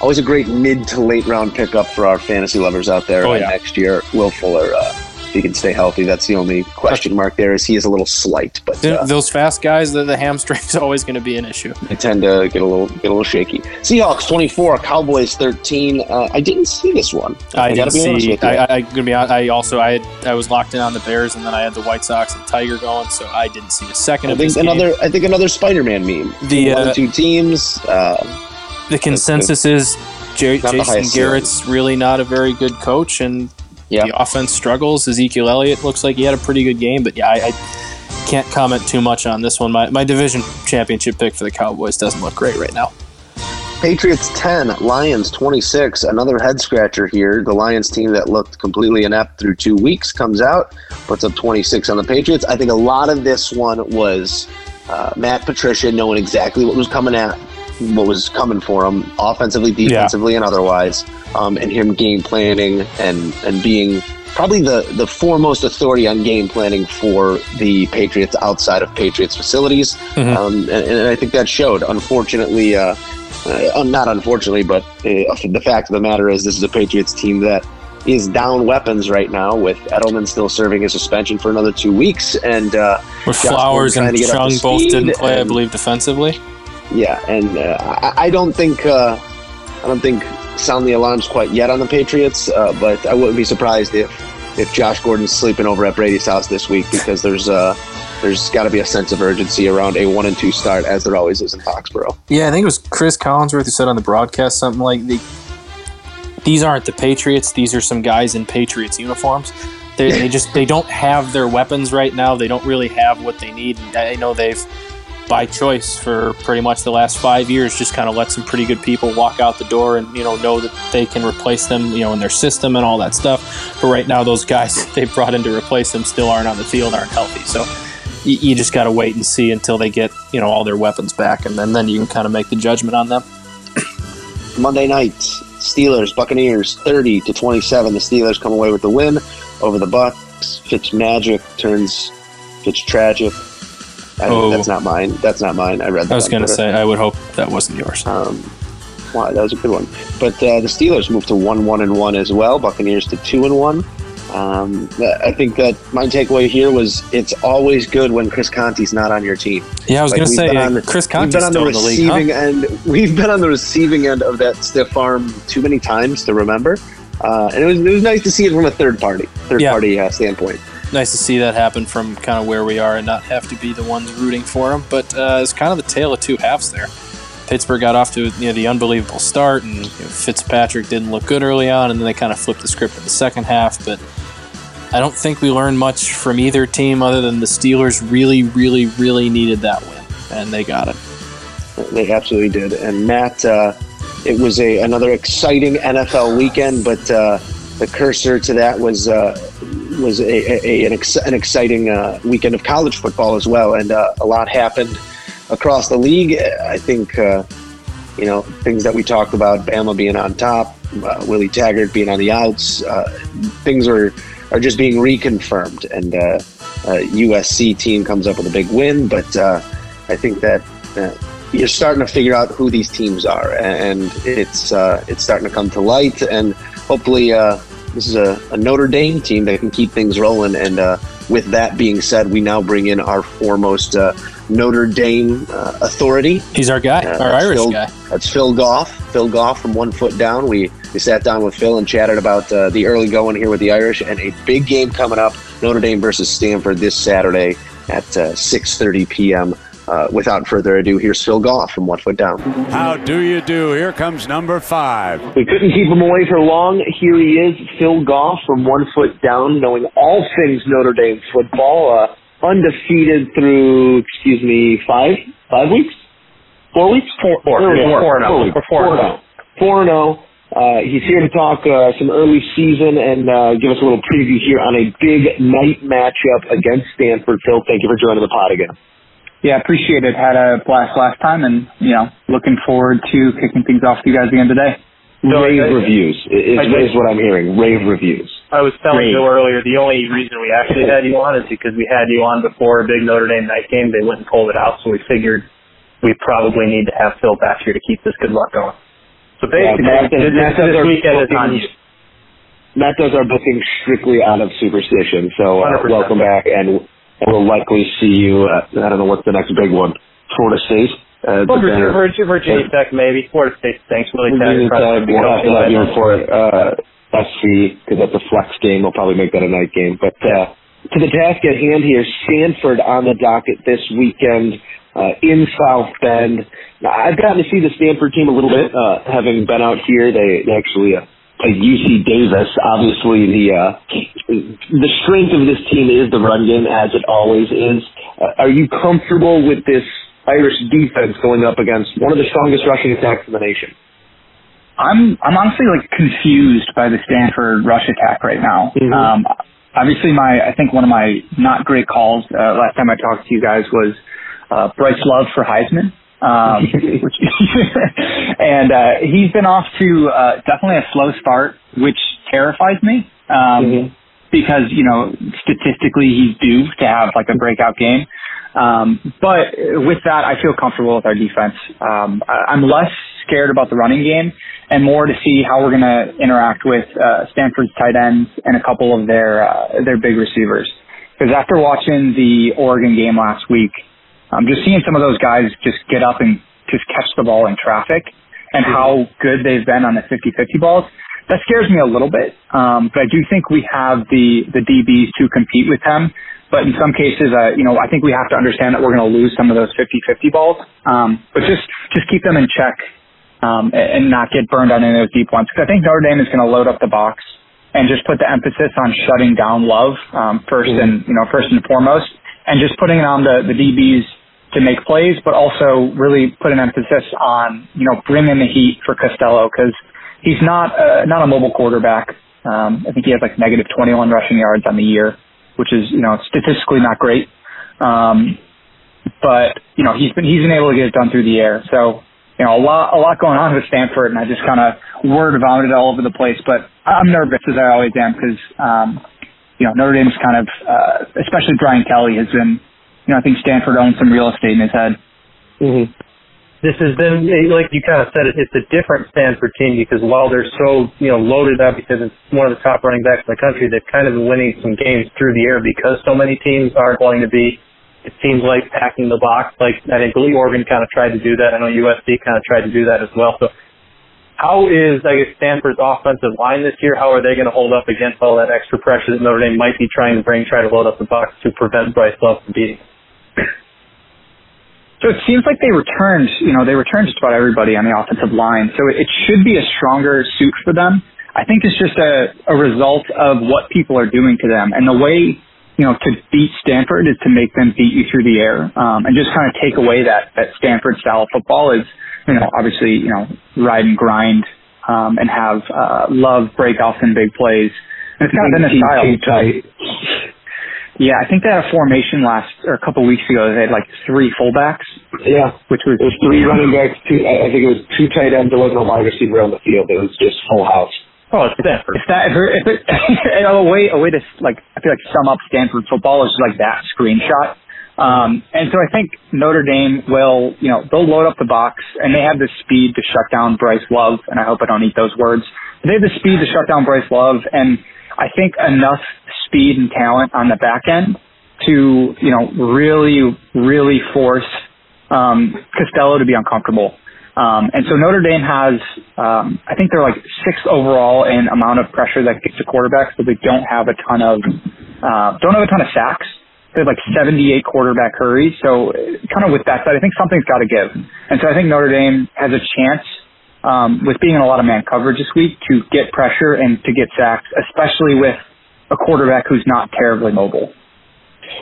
E: Always a great mid to late round pickup for our fantasy lovers out there
F: Oh, yeah.
E: next year. Will Fuller, uh, he can stay healthy, that's the only question mark there. Is he is a little slight, but uh,
F: Those fast guys, the, the hamstring's always going to be an issue.
E: they tend to get a little get a little shaky. Seahawks twenty four, Cowboys thirteen. Uh, I didn't see this one.
F: I,
E: gotta
F: didn't
E: be honest
F: see.
E: with you.
F: I, I, I gonna be honest. I also I had I was locked in on the Bears, and then I had the White Sox and Tiger going, so I didn't see a second
E: I
F: of
E: think
F: this game.
E: another. I think another Spider-Man meme.
F: The, uh,
E: two teams. Uh,
F: the consensus is
E: the
F: Jason. Garrett's really not a very good coach, and
E: Yeah.
F: the offense struggles. Ezekiel Elliott looks like he had a pretty good game, but yeah, I, I can't comment too much on this one. My my division championship pick for the Cowboys doesn't look great right now.
E: Patriots 10, Lions 26. Another head scratcher here. The Lions team that looked completely inept through two weeks comes out, puts up 26 on the Patriots. I think a lot of this one was uh, Matt Patricia knowing exactly what was coming at, what was coming for him, offensively, defensively, and otherwise, um, and him game planning and and being probably the the foremost authority on game planning for the Patriots outside of Patriots facilities,
F: Mhm.
E: um, and, and I think that showed. Unfortunately. Uh, uh, not unfortunately, but uh, the fact of the matter is, this is a Patriots team that is down weapons right now, with Edelman still serving a suspension for another two weeks, and uh,
F: With Flowers and
E: trying to get up
F: Chung both didn't play, I believe, defensively.
E: Yeah, and uh, I, I don't think uh, I don't think sound the alarms quite yet on the Patriots, uh, but I wouldn't be surprised if if Josh Gordon's sleeping over at Brady's house this week because there's uh, there's got to be a sense of urgency around a one and two start as there always is in Foxborough.
F: Yeah, I think it was Cris Collinsworth who said on the broadcast something like the these aren't the Patriots. These are some guys in Patriots uniforms. They, they just they don't have their weapons right now. They don't really have what they need. And I know they've by choice for pretty much the last five years just kind of let some pretty good people walk out the door and you know know that they can replace them you know in their system and all that stuff but right now those guys they brought in to replace them still aren't on the field aren't healthy so you, you just got to wait and see until they get you know all their weapons back and then, then you can kind of make the judgment on them
E: Monday night, Steelers, Buccaneers, 30 to 27. The Steelers come away with the win over the Bucks. Fitz Magic turns Fitz Tragic. I,
F: Oh.
E: That's not mine. That's not mine. I read that.
F: i was going to say i would hope that wasn't yours
E: Um, wow, that was a good one. But uh, the Steelers moved to one one and one as well. Buccaneers to two and one. Um, I think that my takeaway here was it's always good when Chris Conte's not on your team.
F: yeah i was
E: Like,
F: going to say
E: on-
F: chris conte's
E: been on the
F: in the league huh?
E: receiving end. We've been on the receiving end of that stiff arm too many times to remember. Uh, and it was, it was nice to see it from a third party, third
F: Yeah.
E: party uh, standpoint.
F: Nice to see that happen from kind of where we are and not have to be the ones rooting for them. But uh, it's kind of the tale of two halves there. Pittsburgh got off to you know, the unbelievable start, and you know, Fitzpatrick didn't look good early on, and then they kind of flipped the script in the second half. But I don't think we learned much from either team other than the Steelers really, really, really needed that win, and they got it.
E: They absolutely did. And Matt, uh, it was a another exciting NFL weekend, but uh, the cursor to that was uh, was a, a, an, ex- an exciting uh, weekend of college football as well, and uh, a lot happened across the league. I think uh, you know things that we talked about: Bama being on top, uh, Willie Taggart being on the outs. Uh, things are are just being reconfirmed, and USC team comes up with a big win, but I think that. You're starting to figure out who these teams are, and it's it's starting to come to light. And hopefully, this is a, a Notre Dame team that can keep things rolling. And uh, with that being said, we now bring in our foremost uh, Notre Dame uh, authority.
F: He's our guy,
E: Uh,
F: our Irish
E: Phil,
F: guy.
E: That's Phil Goff. Phil Goff from One Foot Down. We we sat down with Phil and chatted about uh, the early going here with the Irish and a big game coming up: Notre Dame versus Stanford this Saturday at uh, 6:30 p.m. Uh, without further ado, here's Phil Goff from One Foot Down.
B: How do you do? Here comes number five.
E: We couldn't keep him away for long. Here he is, Phil Goff from One Foot Down, knowing all things Notre Dame football. Uh, undefeated through, excuse me, five five weeks, four weeks, four
G: Four. Four. Four and oh.
E: weeks.
G: We're four and oh.
E: Four and zero. Uh, he's here to talk uh, some early season and uh, give us a little preview here on a big night matchup against Stanford. Phil, thank you for joining the pod again.
G: Yeah, appreciate it. Had a blast last time, and you know, looking forward to kicking things off with you guys again today.
E: Rave
H: I-
E: reviews is,
H: I
E: is what I'm hearing. Rave reviews.
H: I was telling
G: Great.
H: Joe earlier, the only reason we actually had you on is because we had you on before a big Notre Dame night game. They went and pulled it out, so we figured we probably need to have Phil back here to keep this good luck going. So basically,
E: Matt does-
H: this,
E: Matt does
H: this
E: our
H: weekend is on you.
E: Matt does our booking strictly out of superstition. So uh, welcome back, and we'll likely see you. At, I don't know what's the next big one. Florida State. Uh,
H: Well, Virginia. Virginia, Virginia Tech, maybe. Florida State stinks. Really
E: Virginia Tech, We'll have to have you for uh, SC because that's a flex game. We'll probably make that a night game. But uh, to the task at hand here, Stanford on the docket this weekend uh, in South Bend. Now, I've gotten to see the Stanford team a little bit, uh, having been out here. They, they actually uh, played UC Davis. Obviously, the uh, the strength of this team is the run game, as it always is. Uh, are you comfortable with this Irish defense going up against one of the strongest rushing attacks in the nation?
G: I'm I'm honestly like confused by the Stanford rush attack right now.
E: Mhm.
G: Um, obviously, my I think one of my not great calls uh, last time I talked to you guys was uh, Bryce Love for Heisman. Um, which, and uh, he's been off to uh, definitely a slow start, which terrifies me. Um,
E: Mhm.
G: because you know statistically he's due to have like a breakout game. Um, but with that, I feel comfortable with our defense. Um, I- I'm less scared about the running game and more to see how we're going to interact with uh, Stanford's tight ends and a couple of their uh, their big receivers. Because after watching the Oregon game last week, I'm just seeing some of those guys just get up and just catch the ball in traffic and how good they've been on the 50-50 balls. That scares me a little bit. Um, but I do think we have the, the DBs to compete with them. But in some cases, uh, you know, I think we have to understand that we're going to lose some of those 50-50 balls. Um, but just, just keep them in check. um, and not get burned on any of those deep ones. Because I think Notre Dame is going to load up the box and just put the emphasis on shutting down Love um, 1st mm-hmm. and you know first and foremost, and just putting it on the the DBs to make plays, but also really put an emphasis on you know bringing the heat for Costello because he's not uh, not a mobile quarterback. Um, I think he has like negative 21 rushing yards on the year, which is you know statistically not great. Um, but you know he's been he's been able to get it done through the air. So you know a lot a lot going on with Stanford, and I just kind of word vomited all over the place. But I'm nervous as I always am because um, you know Notre Dame's kind of uh, especially Brian Kelly has been you know I think Stanford owns some real estate in his head.
H: Mm-hmm this has been like you kind of said it, it's a different Stanford team because while they're so you know loaded up because it's one of the top running backs in the country, they've kind of been winning some games through the air because so many teams are going to be. It seems like packing the box. Like I think Lee Oregon kind of tried to do that. I know USC kind of tried to do that as well. So how is I guess Stanford's offensive line this year? How are they going to hold up against all that extra pressure that Notre Dame might be trying to bring, try to load up the box to prevent Bryce Love from beating?
G: So it seems like they returned, you know, they returned just about everybody on the offensive line. So it should be a stronger suit for them. I think it's just a, a result of what people are doing to them. And the way, you know, to beat Stanford is to make them beat you through the air. Um, and just kind of take away that, that Stanford style of football is, you know, obviously, you know, ride and grind, um, and have, uh, love break off in big plays. And it's kind of been a style. Yeah, I think they had a formation last or a couple of weeks ago. They had like three fullbacks.
E: Yeah,
G: which was
E: it was three running backs. Two, I think it was two tight ends. There wasn't a wide receiver on the field. It was just full house.
H: Oh, it's Stanford.
G: If that, if it, if it, a way, a way to like, I feel like sum up Stanford football is like that screenshot. Um, and so I think Notre Dame will, you know, they'll load up the box and they have the speed to shut down Bryce Love. And I hope I don't eat those words. They have the speed to shut down Bryce Love. And I think enough speed and talent on the back end to, you know, really, really force um, Costello to be uncomfortable. Um, and so Notre Dame has, um, I think they're like sixth overall in amount of pressure that gets to quarterbacks, but they don't have a ton of, uh, don't have a ton of sacks. They have like 78 quarterback hurries. So kind of with that said, I think something's got to give. And so I think Notre Dame has a chance um, with being in a lot of man coverage this week to get pressure and to get sacks, especially with a quarterback who's not terribly mobile.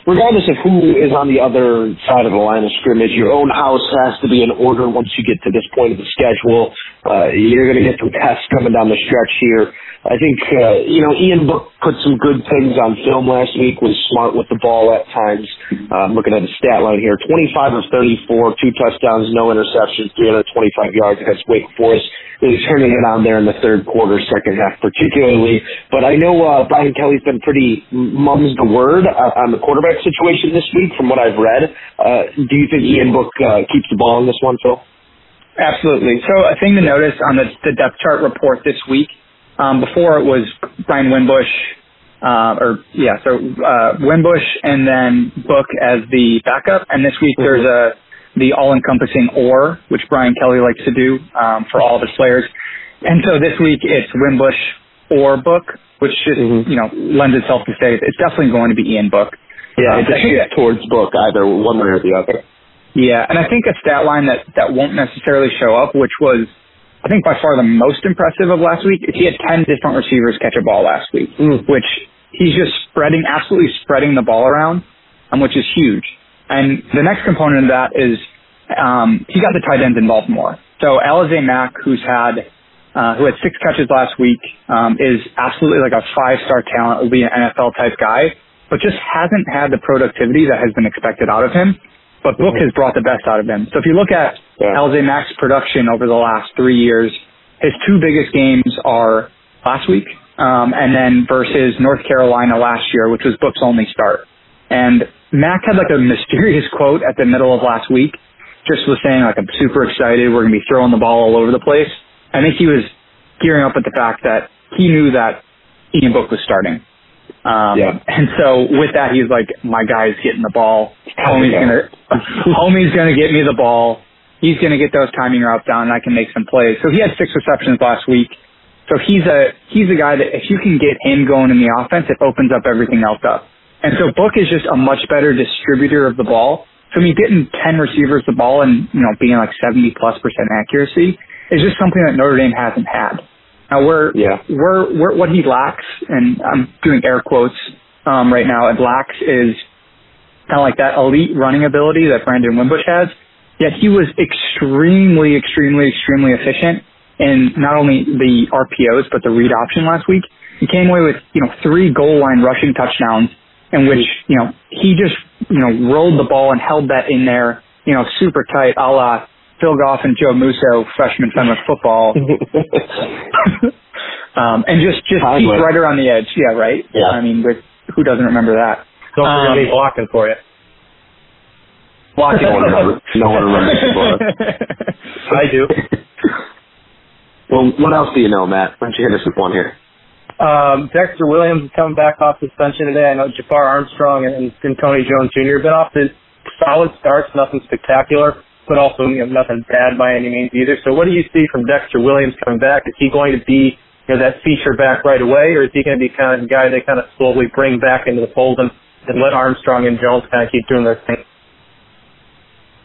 E: Regardless of who is on the other side of the line of scrimmage, your own house has to be in order once you get to this point of the schedule. Uh, you're going to get some tests coming down the stretch here. I think, uh, you know, Ian Book put some good things on film last week, was smart with the ball at times. I'm looking at the stat line here 25 of 34, two touchdowns, no interceptions, 325 yards against Wake Forest. Really turning it on there in the third quarter, second half particularly. But I know uh, Brian Kelly's been pretty mum's the word uh, on the quarterback situation this week from what I've read. Uh, do you think Ian Book uh, keeps the ball in this one, Phil?
G: Absolutely. So a thing to notice on the, the depth chart report this week um, before it was Brian Wimbush, uh, or yeah, so uh, Wimbush and then Book as the backup. And this week mm-hmm. there's a the all-encompassing or, which Brian Kelly likes to do um, for all of his players. And so this week it's Wimbush or Book, which just mm-hmm. you know lends itself to say it's definitely going to be Ian Book.
E: Yeah, it's a towards Book either one way or the other.
G: Yeah, and I think a stat line that that won't necessarily show up, which was I think by far the most impressive of last week is he had 10 different receivers catch a ball last week, mm. which he's just spreading, absolutely spreading the ball around, um, which is huge. And the next component of that is um, he got the tight ends involved more. So Alize Mack, who's had uh, who had six catches last week, um, is absolutely like a five-star talent, will be an NFL type guy, but just hasn't had the productivity that has been expected out of him. But Book has brought the best out of him. So if you look at yeah. Alize Mack's production over the last three years, his two biggest games are last week um, and then versus North Carolina last year, which was Book's only start. And Mack had like a mysterious quote at the middle of last week, just was saying like I'm super excited, we're gonna be throwing the ball all over the place. I think he was gearing up with the fact that he knew that Ian Book was starting. Um, yeah. And so with that, he's like, my guy's getting the ball. Homie's gonna, homie's gonna get me the ball. He's gonna get those timing routes down, and I can make some plays. So he had six receptions last week. So he's a he's a guy that if you can get him going in the offense, it opens up everything else up. And so Book is just a much better distributor of the ball. So I mean, getting ten receivers the ball and you know being like seventy plus percent accuracy is just something that Notre Dame hasn't had. Now, where
I: Yeah.
G: where where what he lacks, and I'm doing air quotes um, right now, it lacks is kind of like that elite running ability that Brandon Wimbush has. Yet he was extremely, extremely, extremely efficient in not only the RPOs but the read option last week. He came away with you know three goal line rushing touchdowns in which you know he just you know rolled the ball and held that in there you know super tight, a la Phil Goff and Joe Musso, freshman Fenwick football. um, and just just
I: Time
G: keep
I: limit.
G: right around the edge. Yeah, right.
I: Yeah.
G: I mean, with who doesn't remember that?
H: Don't forget
G: Um,
H: me blocking for you.
G: Blocking.
I: No one remembers- no one remembers
H: I do.
I: well, what else do you know, Matt? Why don't you hit us with one here?
H: Um, Dexter Williams is coming back off suspension today. I know Jafar Armstrong and, and Tony Jones Jr. have been off to solid starts, nothing spectacular, but also you know, nothing bad by any means either. So what do you see from Dexter Williams coming back? Is he going to be you know, that feature back right away, or is he going to be kind of the guy they kind of slowly bring back into the fold and, and let Armstrong and Jones kind of keep doing their thing?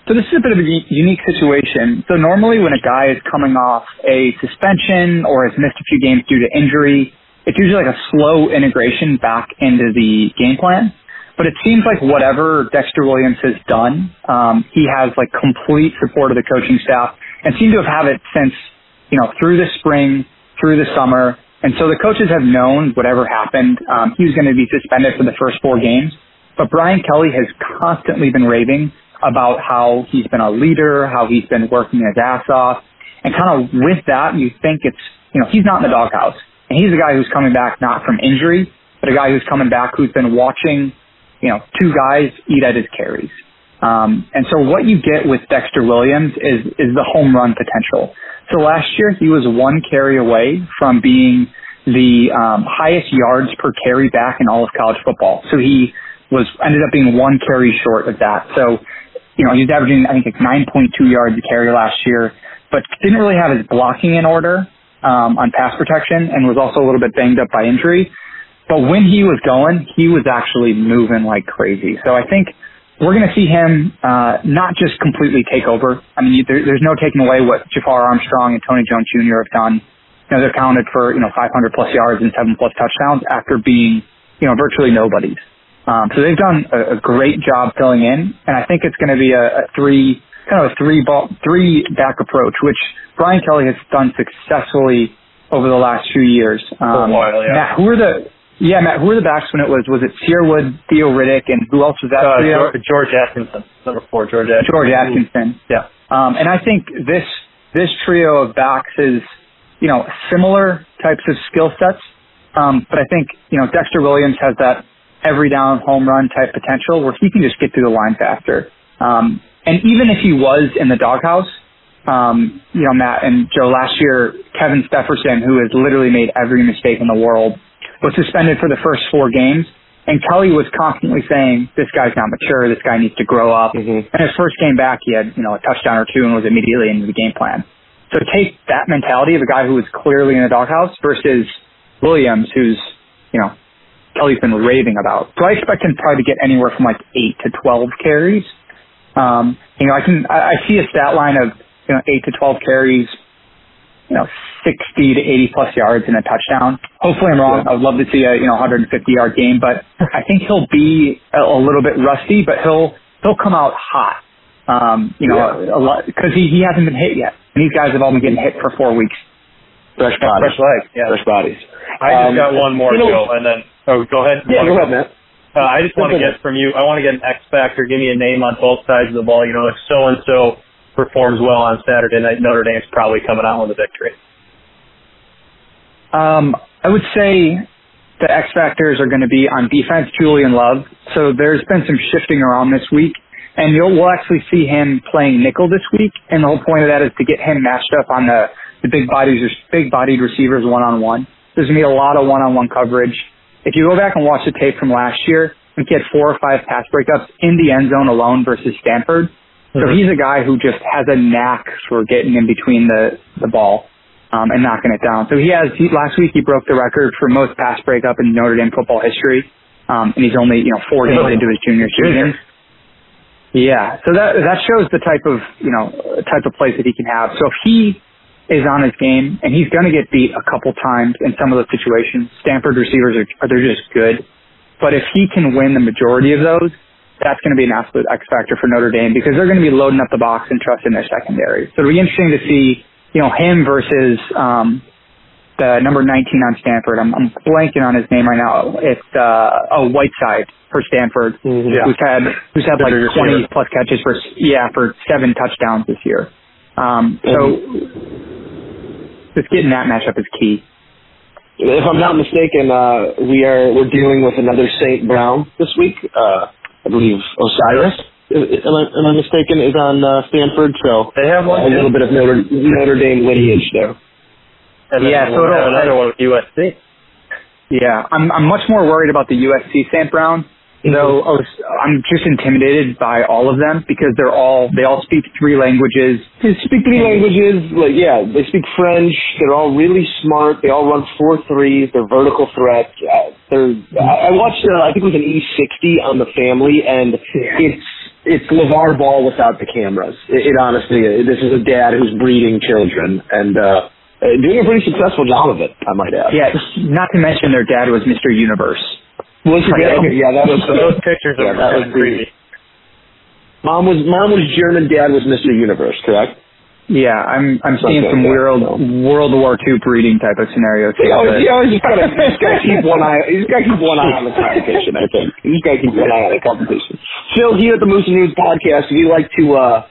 G: So this is a bit of a unique situation. So normally when a guy is coming off a suspension or has missed a few games due to injury, it's usually like a slow integration back into the game plan. But it seems like whatever Dexter Williams has done, um, he has like complete support of the coaching staff and seemed to have had it since, you know, through the spring, through the summer. And so the coaches have known whatever happened, um, he was going to be suspended for the first four games. But Brian Kelly has constantly been raving about how he's been a leader, how he's been working his ass off. And kind of with that, you think it's, you know, he's not in the doghouse. And he's a guy who's coming back not from injury, but a guy who's coming back who's been watching, you know, two guys eat at his carries. Um, and so what you get with Dexter Williams is, is the home run potential. So last year he was one carry away from being the um, highest yards per carry back in all of college football. So he was ended up being one carry short of that. So, you know, he was averaging I think like 9.2 yards a carry last year, but didn't really have his blocking in order um, on pass protection and was also a little bit banged up by injury. But when he was going, he was actually moving like crazy. So I think we're going to see him uh, not just completely take over. I mean, there, there's no taking away what Jafar Armstrong and Tony Jones Jr. have done. You know, they're counted for you know 500 plus yards and seven plus touchdowns after being you know virtually nobodies. Um, so they've done a, a great job filling in, and I think it's going to be a, a three kind of a three ball three back approach, which Brian Kelly has done successfully over the last few years. Um,
H: For a while, yeah.
G: Matt, who are the yeah, Matt, who were the backs when it was? Was it Cierre Wood, Theo Riddick, and who else was that?
H: Uh. George, George Atkinson, number four, George Atkinson.
G: George Atkinson.
H: Yeah.
G: Um, and I think this this trio of backs is, you know, similar types of skill sets. Um, but I think you know Dexter Williams has that every down home run type potential where he can just get through the line faster. Um, and even if he was in the doghouse, um, you know, Matt and Joe, last year, Kevin Stepherson, who has literally made every mistake in the world, was suspended for the first four games. And Kelly was constantly saying, this guy's not mature, this guy needs to grow up.
I: Mhm.
G: And his first game back, he had, you know, a touchdown or two and was immediately into the game plan. So take that mentality of a guy who was clearly in the doghouse versus Williams, who's, you know, Kelly's been raving about. So I expect him probably to get anywhere from like 8 to 12 carries. Um, you know, I can, I, I see a stat line of, you know, 8 to 12 carries, you know, 60 to 80 plus yards and a touchdown. Hopefully I'm wrong. I would love to see a, you know, 150 yard game, but I think he'll be a, a little bit rusty, but he'll, he'll come out hot. Um, you know, a, a lot, cause he, he hasn't been hit yet. And these guys have all been getting hit for four weeks.
I: Fresh bodies.
H: Fresh legs, yeah.
I: Fresh bodies.
H: I just
I: Um,
H: got one more,
I: you know-
H: Joe, and then oh, go ahead.
I: Yeah, go ahead, Matt.
H: Uh, I just want to get from you. I want to get an X factor. Give me a name on both sides of the ball. You know, if so and so performs well on Saturday night, Notre Dame's probably coming out with a victory.
G: Um, I would say the X factors are going to be on defense, Julian Love. So there's been some shifting around this week, and you'll we'll actually see him playing nickel this week. And the whole point of that is to get him matched up on the the big bodies, big bodied receivers one on one. There's going to be a lot of one on one coverage. If you go back and watch the tape from last year, I think had four or five pass breakups in the end zone alone versus Stanford. So
H: Mhm.
G: he's a guy who just has a knack for getting in between the the ball um, and knocking it down. So he has he, last week he broke the record for most pass breakup in Notre Dame football history, um, and he's only you know four games into his junior season. Yeah, so that that shows the type of you know type of plays that he can have. So if he is on his game, and he's going to get beat a couple times in some of those situations. Stanford receivers are, are they're just good, but if he can win the majority of those, that's going to be an absolute X factor for Notre Dame because they're going to be loading up the box and trusting their secondary. So it'll be interesting to see, you know, him versus um, the number 19 on Stanford. I'm, I'm blanking on his name right now. It's uh, oh Whiteside for Stanford,
H: Mhm. Yeah.
G: who's had who's had like
H: big
G: 20
H: receiver.
G: plus catches for yeah for seven touchdowns this year. Um, so just getting that matchup is key.
E: If I'm not mistaken, uh, we are we're dealing with another Saint Brown this week. Uh, I believe Osiris. Am I, am I mistaken? Is on uh, Stanford, so
H: They have one,
E: a little bit of Notre, Notre Dame lineage there.
H: And
G: Yeah, so it'll-
H: another one with USC.
G: Yeah, I'm I'm much more worried about the USC St. Brown. Though I was, I'm just intimidated by all of them because they're all they all speak three languages.
E: They speak three languages. Like yeah, they speak French. They're all really smart. They all run four threes. They're vertical threats. Uh, they're. I watched. Uh, I think it was an E60 on the Family, and it's it's LaVar Ball without the cameras. It, it honestly, this is a dad who's breeding children and uh, uh, doing a pretty successful job of it. I might add.
G: Yeah, not to mention their dad was Mr. Universe.
E: Was it?
G: Yeah.
E: Yeah, that was
H: Those pictures
E: Yeah,
H: are
E: that was
H: kind of creepy.
E: Mom was mom was German. Dad was Mr. Universe. Correct.
G: Yeah, I'm I'm seeing
E: Okay,
G: some
E: yeah,
G: World
E: no.
G: World War II breeding type of scenarios.
E: You
G: here,
E: always,
G: but-
E: you always just gotta, you just gotta keep one eye. You just gotta keep one eye on the competition. I think you just gotta keep one eye on the competition. Phil, here at the Moose News podcast, we like to uh,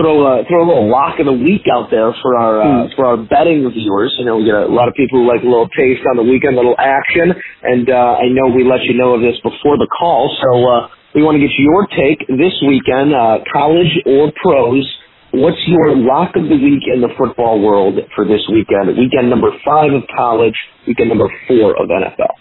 E: throw a throw a little lock of the week out there for our uh, for our betting viewers. You know, we get a lot of people who like a little taste on the weekend, a little action, and uh, I know we let you know of this before the call, so uh, we want to get your take this weekend, uh, college or pros. What's your lock of the week in the football world for this weekend? Weekend number five of college, weekend number four of NFL.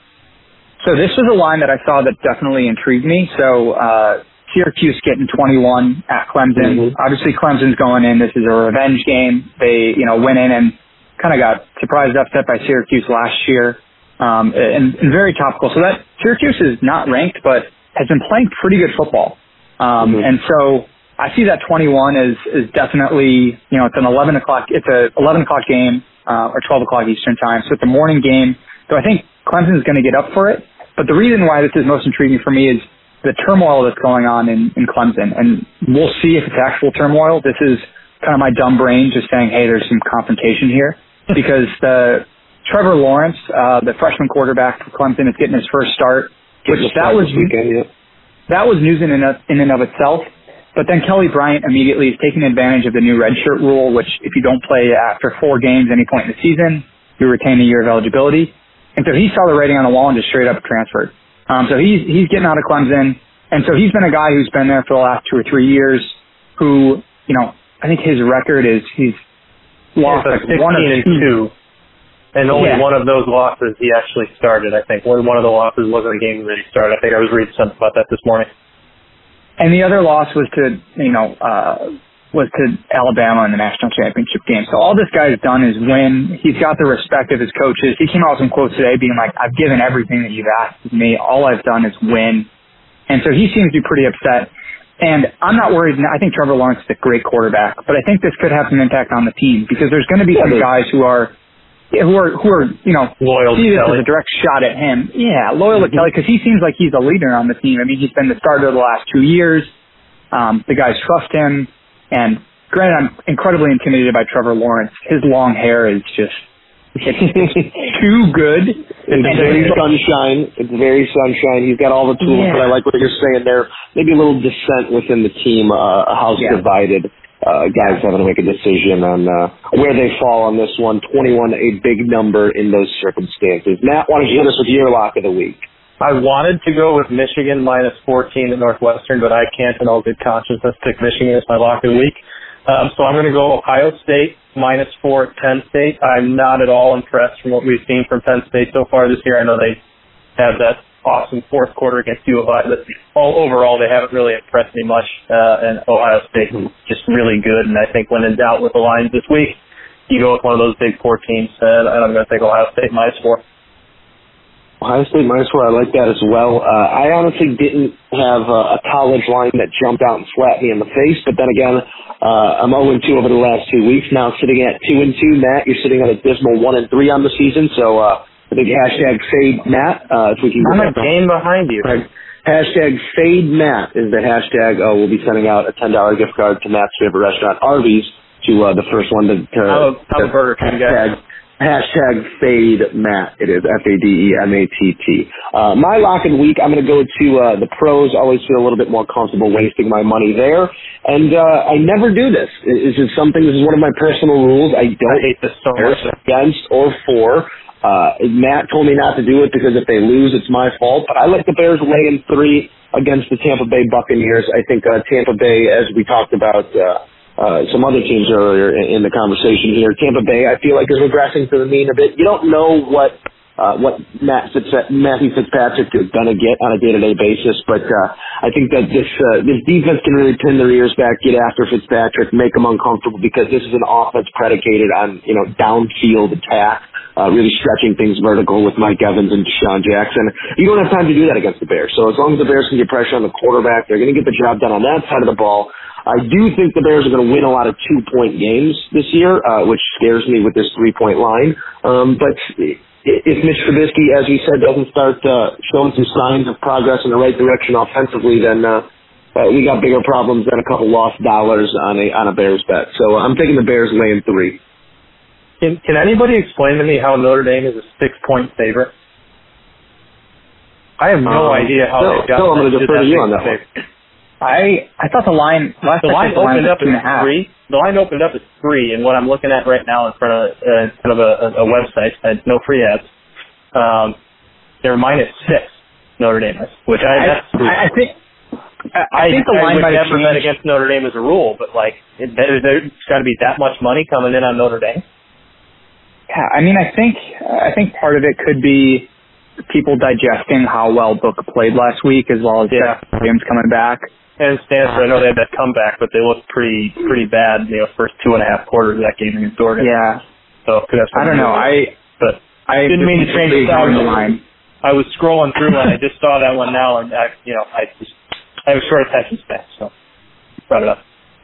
G: So this was a line that I saw that definitely intrigued me. So uh, Syracuse getting 21 at Clemson.
E: Mhm.
G: Obviously, Clemson's going in. This is a revenge game. They, you know, went in and kind of got surprised upset by Syracuse last year, um, and, and very topical. So that Syracuse is not ranked, but has been playing pretty good football. Um,
E: Mhm.
G: And so I see that 21 is is definitely, you know, it's an 11 o'clock. It's a 11 o'clock game uh, or 12 o'clock Eastern time. So it's a morning game. So I think Clemson is going to get up for it. But the reason why this is most intriguing for me is the turmoil that's going on in, in Clemson. And we'll see if it's actual turmoil. This is kind of my dumb brain just saying, hey, there's some confrontation here. because the Trevor Lawrence, uh, the freshman quarterback for Clemson, is getting his first start, which that was
E: weekend. Yeah.
G: that was news in and, of, in and of itself. But then Kelly Bryant immediately is taking advantage of the new redshirt rule, which if you don't play after four games any point in the season, you retain a year of eligibility. And so he saw the writing on the wall and just straight up transferred. Um, so he's he's getting out of Clemson, and so he's been a guy who's been there for the last two or three years. Who you know, I think his record is he's lost
H: Yeah,
G: like
H: 16
G: one or
H: and
G: two.
H: two. And only
G: Yeah.
H: one of those losses he actually started, I think. One one of the losses wasn't a game that he started. I think I was reading something about that this morning.
G: And the other loss was to, you know, uh, was to Alabama in the national championship game. So all this guy's done is win. He's got the respect of his coaches. He came out with some quotes today being like, I've given everything that you've asked of me. All I've done is win. And so he seems to be pretty upset. And I'm not worried. I think Trevor Lawrence is a great quarterback, but I think this could have some impact on the team because there's going to be some guys who are, who are, who are, you know,
H: Loyal to
G: see this as a direct shot at him. Yeah, loyal to Kelly because he seems like he's a leader on the team. I mean, he's been the starter the last two years. Um, the guys trust him, and granted, I'm incredibly intimidated by Trevor Lawrence. His long hair is just too good.
E: It's
G: And
E: very sunshine. It's very sunshine. He's got all the tools,
G: Yeah.
E: but I like what you're saying there. Maybe a little dissent within the team, uh, house
G: Yeah.
E: divided. Uh, guys having to make a decision on uh, where they fall on this one. 21, a big number in those circumstances. Matt, why don't you hit us with your lock of the week?
H: I wanted to go with Michigan minus 14 at Northwestern, but I can't in all good consciousness pick Michigan as my lock of the week. Um, so I'm going to go Ohio State minus four at Penn State. I'm not at all impressed from what we've seen from Penn State so far this year. I know they had that awesome fourth quarter against U of I, but all overall they haven't really impressed me much. Uh, and Ohio State is just really good. And I think when in doubt with the lines this week, you go with one of those big four teams, and I'm going to take Ohio State minus four.
E: Ohio State minus four. I like that as well. Uh, I honestly didn't have uh, a college line that jumped out and slapped me in the face, but then again, uh, I'm 0 2 over the last two weeks. Now sitting at 2 and 2. Matt, you're sitting at a dismal 1 and 3 on the season. So uh, I think hashtag fade Matt. Uh, if we can
H: I'm a game behind you.
E: Right. Hashtag fade Matt is the hashtag. Uh, we'll be sending out a $10 gift card to Matt's favorite restaurant, Arby's, to uh, the first one to, to,
H: I'm a Burger
E: hashtag, hashtag fade Matt. It is F A D E M A T T. Uh, my lock the week, I'm going to go to uh, the pros. Always feel a little bit more comfortable wasting my money there. And uh, I never do this. This is something, this is one of my personal rules. I don't
H: I hate this so much.
E: against or for. Uh, Matt told me not to do it because if they lose, it's my fault. But I like the Bears laying three against the Tampa Bay Buccaneers. I think uh, Tampa Bay, as we talked about uh, uh, some other teams earlier in, in the conversation here, Tampa Bay, I feel like is regressing to the mean a bit. You don't know what uh, what Matt Fitz, Matthew Fitzpatrick is going to get on a day-to-day basis. But uh, I think that this uh, this defense can really pin their ears back, get after Fitzpatrick, make him uncomfortable because this is an offense predicated on you know downfield attack. Uh, really stretching things vertical with Mike Evans and DeSean Jackson. You don't have time to do that against the Bears. So as long as the Bears can get pressure on the quarterback, they're going to get the job done on that side of the ball. I do think the Bears are going to win a lot of two point games this year, uh, which scares me with this three point line. Um, but if Mitch Trubisky, as we said, doesn't start uh, showing some signs of progress in the right direction offensively, then uh, uh, we got bigger problems than a couple lost dollars on a on a Bears bet. So uh, I'm taking the Bears laying three.
H: Can, can anybody explain to me how Notre Dame is a six point favorite? I have no
E: Um,
H: idea how
E: Phil-
H: they got
E: Phil, I'm gonna
H: to
E: defer to you on that.
G: I I thought the line last
H: The line
G: checked, the line
H: opened up
G: two and a
H: at three. The line opened up at three, and what I'm looking at right now in front of uh, in front of a, a, a website, uh, no free ads. Um, they're minus six. Notre Dame which I
G: I,
H: that's
G: I, I think I, I think the line
H: would
G: might have
H: never bet against Notre Dame as a rule, but like it, there, there's got to be that much money coming in on Notre Dame.
G: Yeah, I mean, I think I think part of it could be people digesting how well Book played last week, as well as
H: Yeah.
G: Jeff Williams coming back.
H: And Stanford, I know they had that comeback, but they looked pretty pretty bad. You know, first two and a half quarters of that game against Oregon.
G: Yeah,
H: So could have
G: I don't know. I
H: but
G: I
H: Didn't mean to change the
G: ignoring the
H: subject.
G: line.
H: I was scrolling through and I just saw that one now, and I, you know, I just I have a short attention span, so brought it up.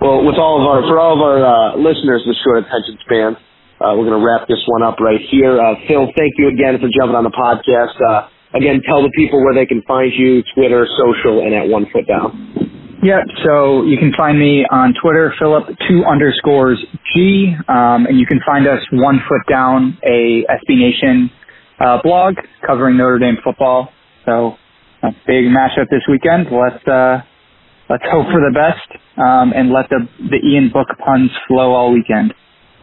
E: well, with all of our for all of our uh, listeners with short attention spans, uh, we're going to wrap this one up right here. Uh, Phil, thank you again for jumping on the podcast. Uh, again, tell the people where they can find you: Twitter, social, and at One Foot Down.
G: Yep. so you can find me on Twitter, Philip two underscores G, um, and you can find us one foot down, a SB Nation uh, blog covering Notre Dame football. So a big matchup this weekend. Let's uh, let's hope for the best um, and let the the Ian Book puns flow all weekend.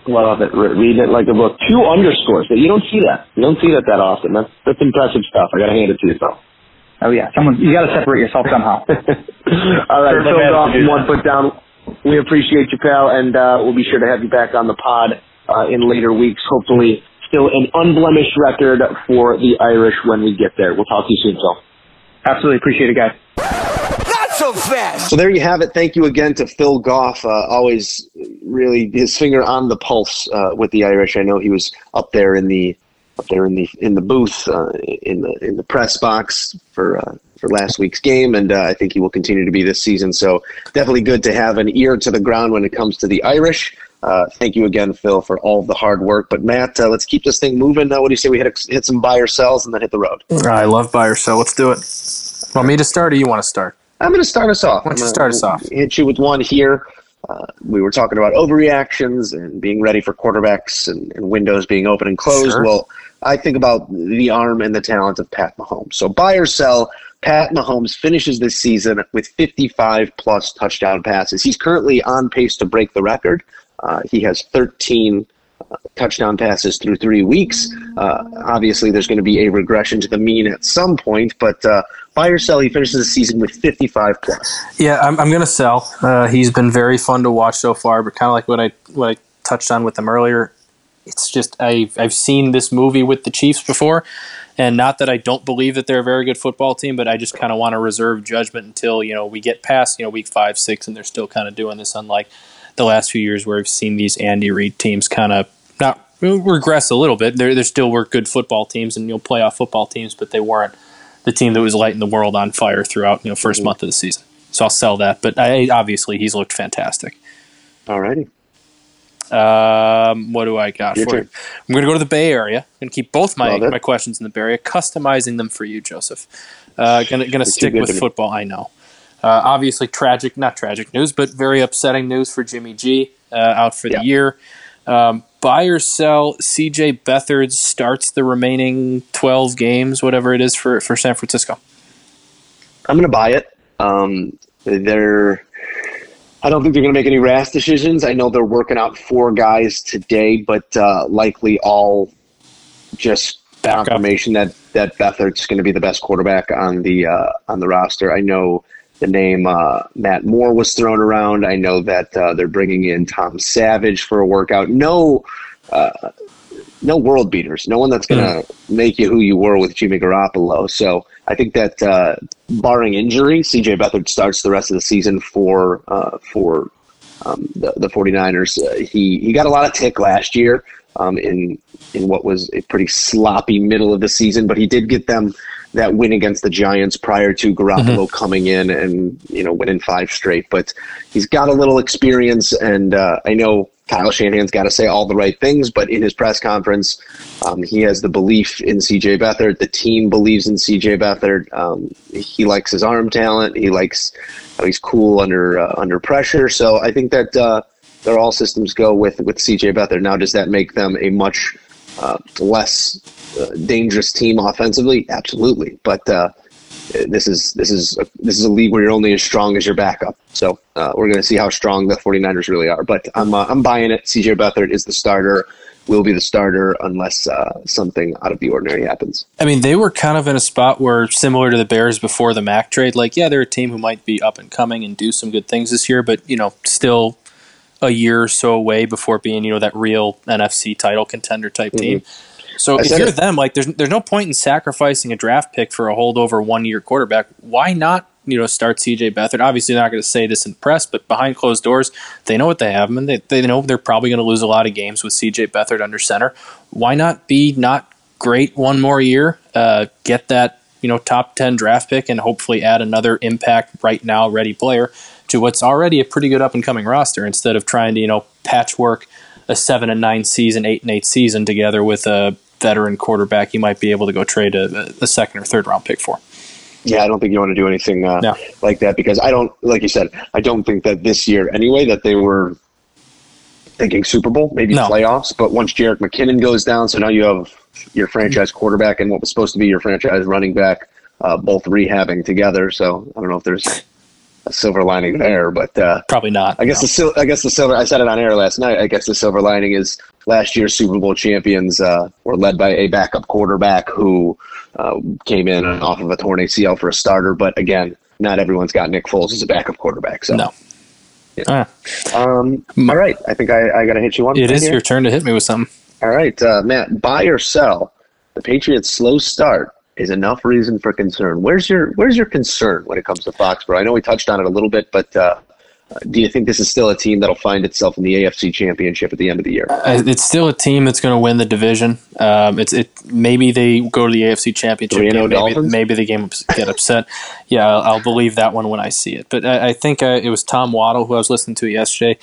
E: Love it. Re- Read it like a book. Two underscores. That you don't see that. You don't see that that often. That's that's impressive stuff. I got to hand it to you, Phil.
G: Oh yeah, someone you got to separate yourself somehow.
E: All right,
H: Certainly
E: Phil
H: managed to
E: Goff
H: do
E: from
H: that.
E: One Foot Down. We appreciate you, pal, and uh, we'll be sure to have you back on the pod uh, in later weeks. Hopefully, still an unblemished record for the Irish when we get there. We'll talk to you soon, Phil.
G: Absolutely appreciate it, guys.
D: So fast. So there you have it. Thank you again to Phil Goff. Uh, always really his finger on the pulse uh, with the Irish. I know he was up there in the up there in the in the booth uh, in the in the press box for uh, for last week's game, and uh, I think he will continue to be this season. So definitely good to have an ear to the ground when it comes to the Irish. Uh, thank you again, Phil, for all of the hard work. But Matt, uh, let's keep this thing moving. Uh, what do you say we hit hit some buy or sells and then hit the road?
F: I love buy or sell. Let's do it. Want me to start or you want to start?
D: I'm going to start us off.
F: Why don't you start us off?
D: Hit you with one here. Uh, we were talking about overreactions and being ready for quarterbacks and, and windows being open and closed.
F: Sure.
D: Well, I think about the arm and the talent of Pat Mahomes. So buy or sell, Pat Mahomes finishes this season with 55 plus touchdown passes. He's currently on pace to break the record. Uh, he has 13 uh, touchdown passes through three weeks. Uh, obviously, there's going to be a regression to the mean at some point, but uh, buy or sell, he finishes the season with 55 plus.
F: Yeah, I'm, I'm going to sell. Uh, he's been very fun to watch so far, but kind of like what I what I touched on with him earlier. It's just I've I've seen this movie with the Chiefs before, and not that I don't believe that they're a very good football team, but I just kind of want to reserve judgment until you know we get past you know week five six, and they're still kind of doing this. Unlike the last few years where we've seen these Andy Reid teams kind of not regress a little bit. There, there still were good football teams and you know playoff football teams, but they weren't the team that was lighting the world on fire throughout you know 1st
E: Mm-hmm.
F: month of the season. So I'll sell that. But I, obviously, he's looked fantastic.
E: Alrighty.
F: Um, what do I got
E: Your
F: for you? I'm going to go to the Bay Area and keep both my, my questions in the Bay Area, customizing them for you, Joseph. Uh, gonna stick with football. I know. Uh, obviously, tragic, not tragic news, but very upsetting news for Jimmy G uh, out for
E: Yeah.
F: the year. Um, buy or sell, CJ Beathard starts the remaining 12 games, whatever it is for, for San Francisco.
E: I'm going to buy it. Um, they're. I don't think they're going to make any rash decisions. I know they're working out four guys today, but uh, likely all just confirmation that that Beathard's going to be the best quarterback on the uh, on the roster. I know the name uh, Matt Moore was thrown around. I know that uh, they're bringing in Tom Savage for a workout. No, uh, no world beaters. No one that's going to make you who you were with Jimmy Garoppolo. So I think that uh, barring injury, CJ Beathard starts the rest of the season for uh, for um, the, the 49ers. Uh, he he got a lot of tick last year um, in in what was a pretty sloppy middle of the season, but he did get them that win against the Giants prior to Garoppolo coming in and you know winning five straight. But he's got a little experience, and uh, I know Kyle Shanahan's got to say all the right things, but in his press conference, um, he has the belief in CJ Beathard. The team believes in CJ Beathard. Um, he likes his arm talent. He likes how he's cool under uh, under pressure. So I think that uh, they're all systems go with with CJ Beathard. Now, does that make them a much uh, less uh, dangerous team offensively? Absolutely, but. Uh, this is this is a, this is a league where you're only as strong as your backup. So uh, we're going to see how strong the 49ers really are. But I'm uh, I'm buying it. CJ Beathard is the starter. Will be the starter unless uh, something out of the ordinary happens.
F: I mean, they were kind of in a spot where, similar to the Bears before the Mack trade, like, yeah, they're a team who might be up and coming and do some good things this year, but, you know, still a year or so away before being, you know, that real NFC title contender type team. So
E: I
F: if you're
E: it.
F: them, like, there's there's no point in sacrificing a draft pick for a holdover one year quarterback. Why not, you know, start CJ Beathard? Obviously, they're not going to say this in the press, but behind closed doors, they know what they have and they, they know they're probably going to lose a lot of games with CJ Beathard under center. Why not be not great one more year? Uh, get that you know top ten draft pick, and hopefully add another impact right now ready player to what's already a pretty good up and coming roster. Instead of trying to you know patchwork a seven and nine season, eight and eight season together with a veteran quarterback, you might be able to go trade a, a second or third round pick for.
E: Yeah, I don't think you want to do anything uh,
F: No.
E: like that because I don't, like you said, I don't think that this year anyway that they were thinking Super Bowl, maybe
F: No.
E: playoffs. But once Jerick McKinnon goes down, so now you have your franchise quarterback and what was supposed to be your franchise running back, uh, both rehabbing together. So I don't know if there's a silver lining there, but uh,
F: Probably not.
E: I guess the sil- I guess the silver. I said it on air last night. I guess the silver lining is last year's Super Bowl champions uh, were led by a backup quarterback who uh, came in off of a torn ACL for a starter. But again, not everyone's got Nick Foles as a backup quarterback. So
F: no. Ah,
E: Um, all right, I think I, I got to hit you one.
F: It is
E: here.
F: your turn to hit me with something.
E: All right, uh, Matt. Buy or sell? The Patriots' slow start is enough reason for concern. Where's your Where's your concern when it comes to Foxborough? I know we touched on it a little bit, but uh, do you think this is still a team that'll find itself in the AFC Championship at the end of the year?
F: Uh, It's still a team that's going to win the division. Um, it's it maybe they go to the AFC Championship. Game, maybe, maybe the game get upset. yeah, I'll, I'll believe that one when I see it. But I, I think uh, it was Tom Waddle who I was listening to yesterday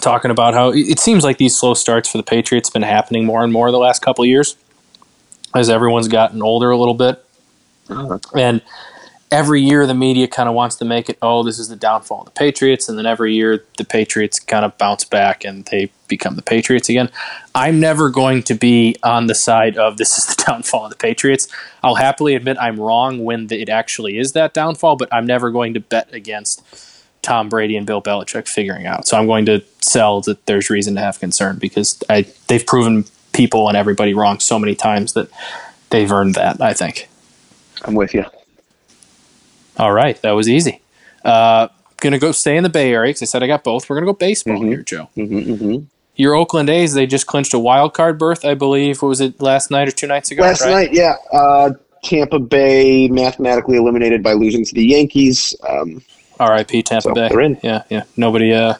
F: talking about how it it seems like these slow starts for the Patriots have been happening more and more the last couple of years as everyone's gotten older a little bit. Uh-huh. And every year the media kind of wants to make it, oh, this is the downfall of the Patriots. And then every year the Patriots kind of bounce back and they become the Patriots again. I'm never going to be on the side of this is the downfall of the Patriots. I'll happily admit I'm wrong when the, it actually is that downfall, but I'm never going to bet against Tom Brady and Bill Belichick figuring out. So I'm going to sell that there's reason to have concern because I, they've proven people and everybody wrong so many times that they've earned that, I think.
E: I'm with you.
F: All right, that was easy. Uh, gonna go stay in the Bay Area because I said I got both. We're gonna go baseball here, Joe.
E: Mm-hmm,
F: Your Oakland A's they just clinched a wild card berth, I believe. What was it last night or two nights ago?
E: Last
F: right?
E: night, yeah. Uh, Tampa Bay mathematically eliminated by losing to the Yankees. Um,
F: R.I.P. Tampa
E: So,
F: Bay.
E: they're in.
F: Yeah, yeah. Nobody, uh,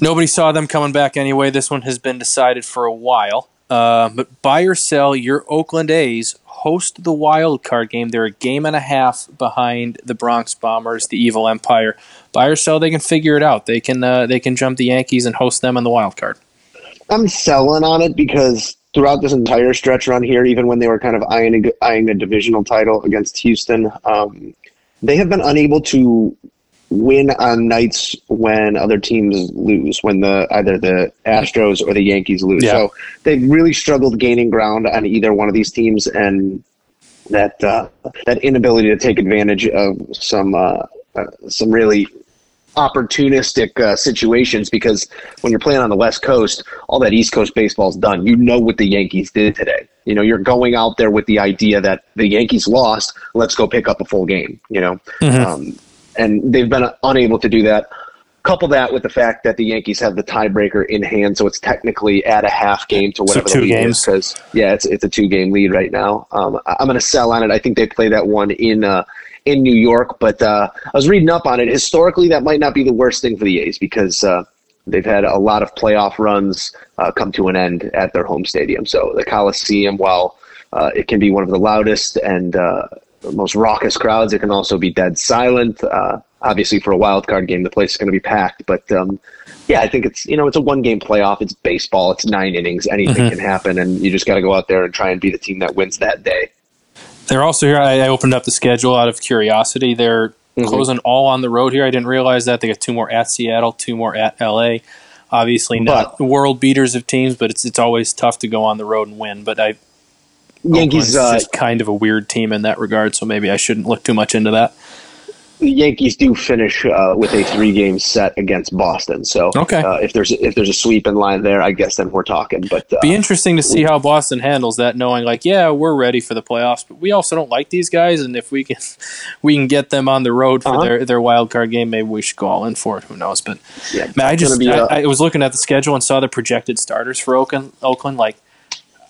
F: Nobody saw them coming back anyway. This one has been decided for a while. Uh, but buy or sell, your Oakland A's host the wild card game. They're a game and a half behind the Bronx Bombers, the Evil Empire. Buy or sell, they can figure it out. They can uh, they can jump the Yankees and host them in the wild card.
E: I'm selling on it because throughout this entire stretch run here, even when they were kind of eyeing a, eyeing a divisional title against Houston, um, they have been unable to win on nights when other teams lose, when the either the Astros or the Yankees lose.
F: Yeah.
E: So they've really struggled gaining ground on either one of these teams, and that uh, that inability to take advantage of some uh, uh, some really opportunistic uh, situations because when you're playing on the West Coast, all that East Coast baseball's done. You know what the Yankees did today. You know, you're going out there with the idea that the Yankees lost. Let's go pick up a full game. You know, um, and they've been unable to do that. Couple that with the fact that the Yankees have the tiebreaker in hand, so it's technically at a half game to whatever
F: two
E: the lead
F: games.
E: Because yeah, it's it's a two game lead right now. Um, I- I'm going to sell on it. I think they play that one in uh, in New York, but uh, I was reading up on it. Historically, that might not be the worst thing for the A's because uh, they've had a lot of playoff runs uh, come to an end at their home stadium. So the Coliseum, while uh, it can be one of the loudest and uh, most raucous crowds, it can also be dead silent. Uh, obviously, for a wild card game, the place is going to be packed. But um, yeah, I think it's you know it's a one game playoff. It's baseball. It's nine innings. Anything can happen, and you just got to go out there and try and be the team that wins that day.
F: They're also here. I, I opened up the schedule out of curiosity. They're closing all on the road here. I didn't realize that. They got two more at Seattle, two more at LA. Obviously, not world beaters of teams, but it's it's always tough to go on the road and win. But I
E: Yankees, uh,
F: just kind of a weird team in that regard, so maybe I shouldn't look too much into that.
E: the Yankees do finish uh, with a three game set against Boston. So
F: Okay.
E: uh, if there's if there's a sweep in line there, I guess then we're talking. But uh,
F: Be interesting to see how Boston handles that, knowing like, yeah, we're ready for the playoffs, but we also don't like these guys, and if we can, we can get them on the road for
E: Uh-huh.
F: their their wild card game, maybe we should go all in for it. Who knows? But
E: yeah,
F: man, I just
E: gonna be, uh,
F: I, I was looking at the schedule and saw the projected starters for Oakland. Oakland, like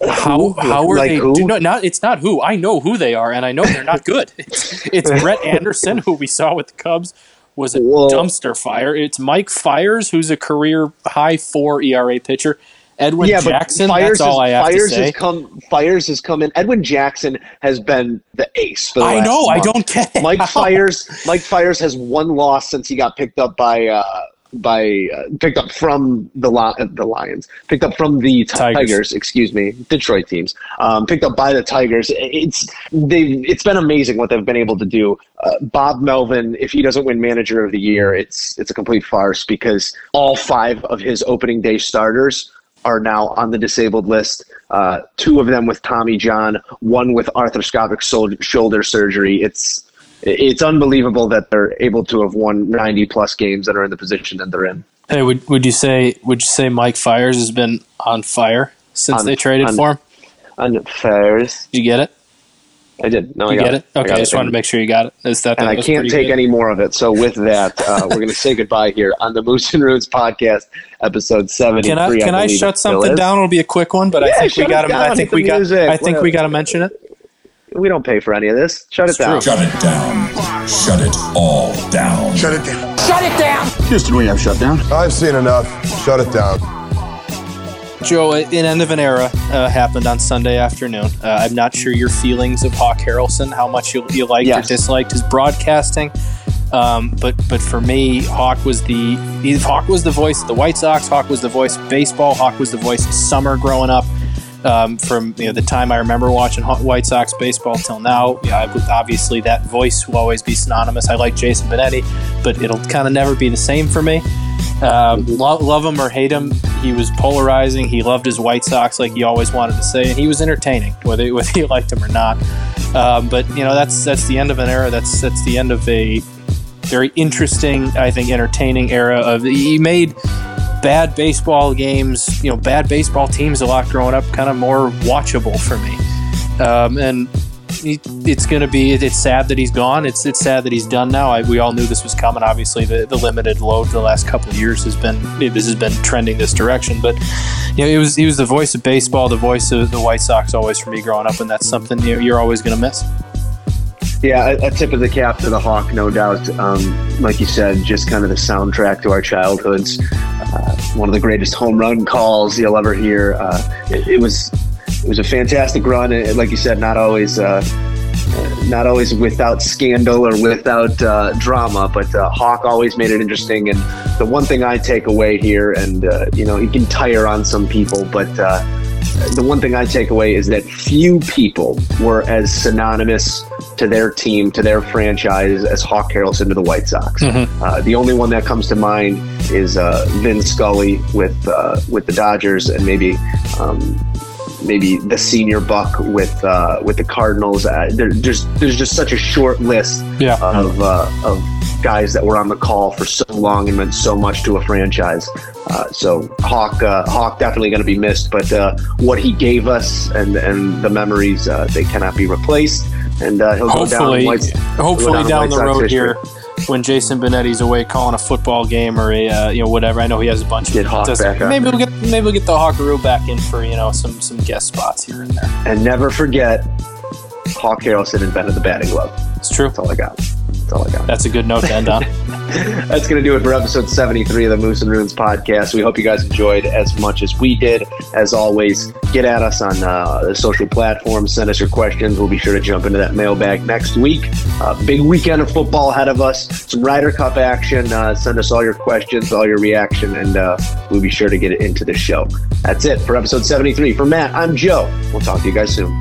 F: how how are
E: Like
F: they?
E: who?
F: Do not, not it's not who I know who they are, and I know they're not good. It's, it's Brett Anderson, who we saw with the Cubs, was a
E: Well-
F: dumpster fire. It's Mike Fiers, who's a career high four ERA pitcher. Edwin
E: yeah,
F: Jackson.
E: but Fiers
F: that's all I have
E: Fiers
F: to say.
E: has come. Fiers has come in. Edwin Jackson has been the ace. For the
F: I know. I don't get it.
E: Mike Fiers. Mike Fiers has one loss since he got picked up by uh, by uh, picked up from the Li- uh, the Lions, picked up from the
F: Tigers.
E: Tigers. excuse me, Detroit teams, um, picked up by the Tigers. It's they. It's been amazing what they've been able to do. Uh, Bob Melvin, if he doesn't win Manager of the Year, it's it's a complete farce because all five of his opening day starters are now on the disabled list. Uh, two of them with Tommy John, one with arthroscopic sol- shoulder surgery. It's it's unbelievable that they're able to have won 90 plus games that are in the position that they're in.
F: Hey, would would you say would you say Mike Fiers has been on fire since
E: On-
F: they traded
E: on-
F: for him?
E: On Fairs,
F: Did you get it?
E: I did. No, I
F: You
E: got
F: get it?
E: I
F: Okay,
E: got
F: I just wanted to make sure you got it. Is that
E: and I can't take
F: good.
E: any more of it. So with that, uh, we're going to say goodbye here on the Moose and Runes podcast, episode seventy.
F: Can I can I shut something down? It'll be a quick one, but I think we got to. I think we got. I think we got to mention it.
E: We don't pay for any of this. Shut it down.
C: Shut it down. Shut it all down.
J: Shut it down. Shut it down.
C: Houston, we have shut down.
J: I've seen enough. Shut it down.
F: Joe, an end of an era uh, happened on Sunday afternoon. Uh, I'm not sure your feelings of Hawk Harrelson, how much you, you liked
E: Yes.
F: or disliked his broadcasting. Um, but but for me, Hawk was the Hawk was the voice of the White Sox. Hawk was the voice of baseball. Hawk was the voice of summer growing up. Um, from you know the time I remember watching White Sox baseball till now, yeah, obviously that voice will always be synonymous. I like Jason Benetti, but it'll kind of never be the same for me. Um, lo- love him or hate him, he was polarizing. He loved his White Sox like he always wanted to say, and he was entertaining, whether whether you liked him or not. Um, but you know that's that's the end of an era. That's that's the end of a very interesting, I think, entertaining era of. He made bad baseball games, you know, bad baseball teams a lot growing up, kind of more watchable for me. Um, and he, it's going to be. It's sad that he's gone. It's it's sad that he's done now. I, we all knew this was coming. Obviously, the, the limited load the last couple of years has been this has been trending this direction. But you know, it was he was the voice of baseball, the voice of the White Sox always for me growing up, and that's something you know, you're always going to miss.
E: Yeah, a, a, tip of the cap to the Hawk, no doubt. Um, like you said, just kind of the soundtrack to our childhoods. Uh, one of the greatest home run calls you'll ever hear. Uh, it, it, was it was a fantastic run, and like you said, not always. Uh, not always without scandal or without uh, drama, but uh, Hawk always made it interesting. And the one thing I take away here, and uh, you know, he can tire on some people, but the one thing I take away is that few people were as synonymous to their team, to their franchise, as Hawk Harrelson to the White Sox. Mm-hmm. Uh, the only one that comes to mind is uh, Vin Scully with uh, with the Dodgers, and maybe um, maybe the senior Buck with uh, with the Cardinals. Uh, there, there's there's just such a short list
F: yeah.
E: of uh, of guys that were on the call for so long and meant so much to a franchise. Uh, so Hawk, uh, Hawk definitely going to be missed, but uh, what he gave us and and the memories uh, they cannot be replaced. And uh, he'll
F: hopefully,
E: go down.
F: hopefully
E: down,
F: down the road history. here. When Jason Benetti's away calling a football game or a uh, you know whatever, I know he has a bunch
E: get of Hawk back
F: maybe we'll get maybe we'll get the Hawkaroo back in for you know some some guest spots here and there.
E: And never forget, Hawk Harrelson invented the batting glove.
F: It's true.
E: That's all I got. That's all I got.
F: That's a good note to end on.
E: That's going to do it for episode 73 of the Moose and Runes podcast. We hope you guys enjoyed as much as we did. As always, get at us on uh, the social platforms. Send us your questions. We'll be sure to jump into that mailbag next week. Uh, big weekend of football ahead of us. Some Ryder Cup action. Uh, send us all your questions, all your reaction, and uh, we'll be sure to get it into the show. That's it for episode 73. For Matt, I'm Joe. We'll talk to you guys soon.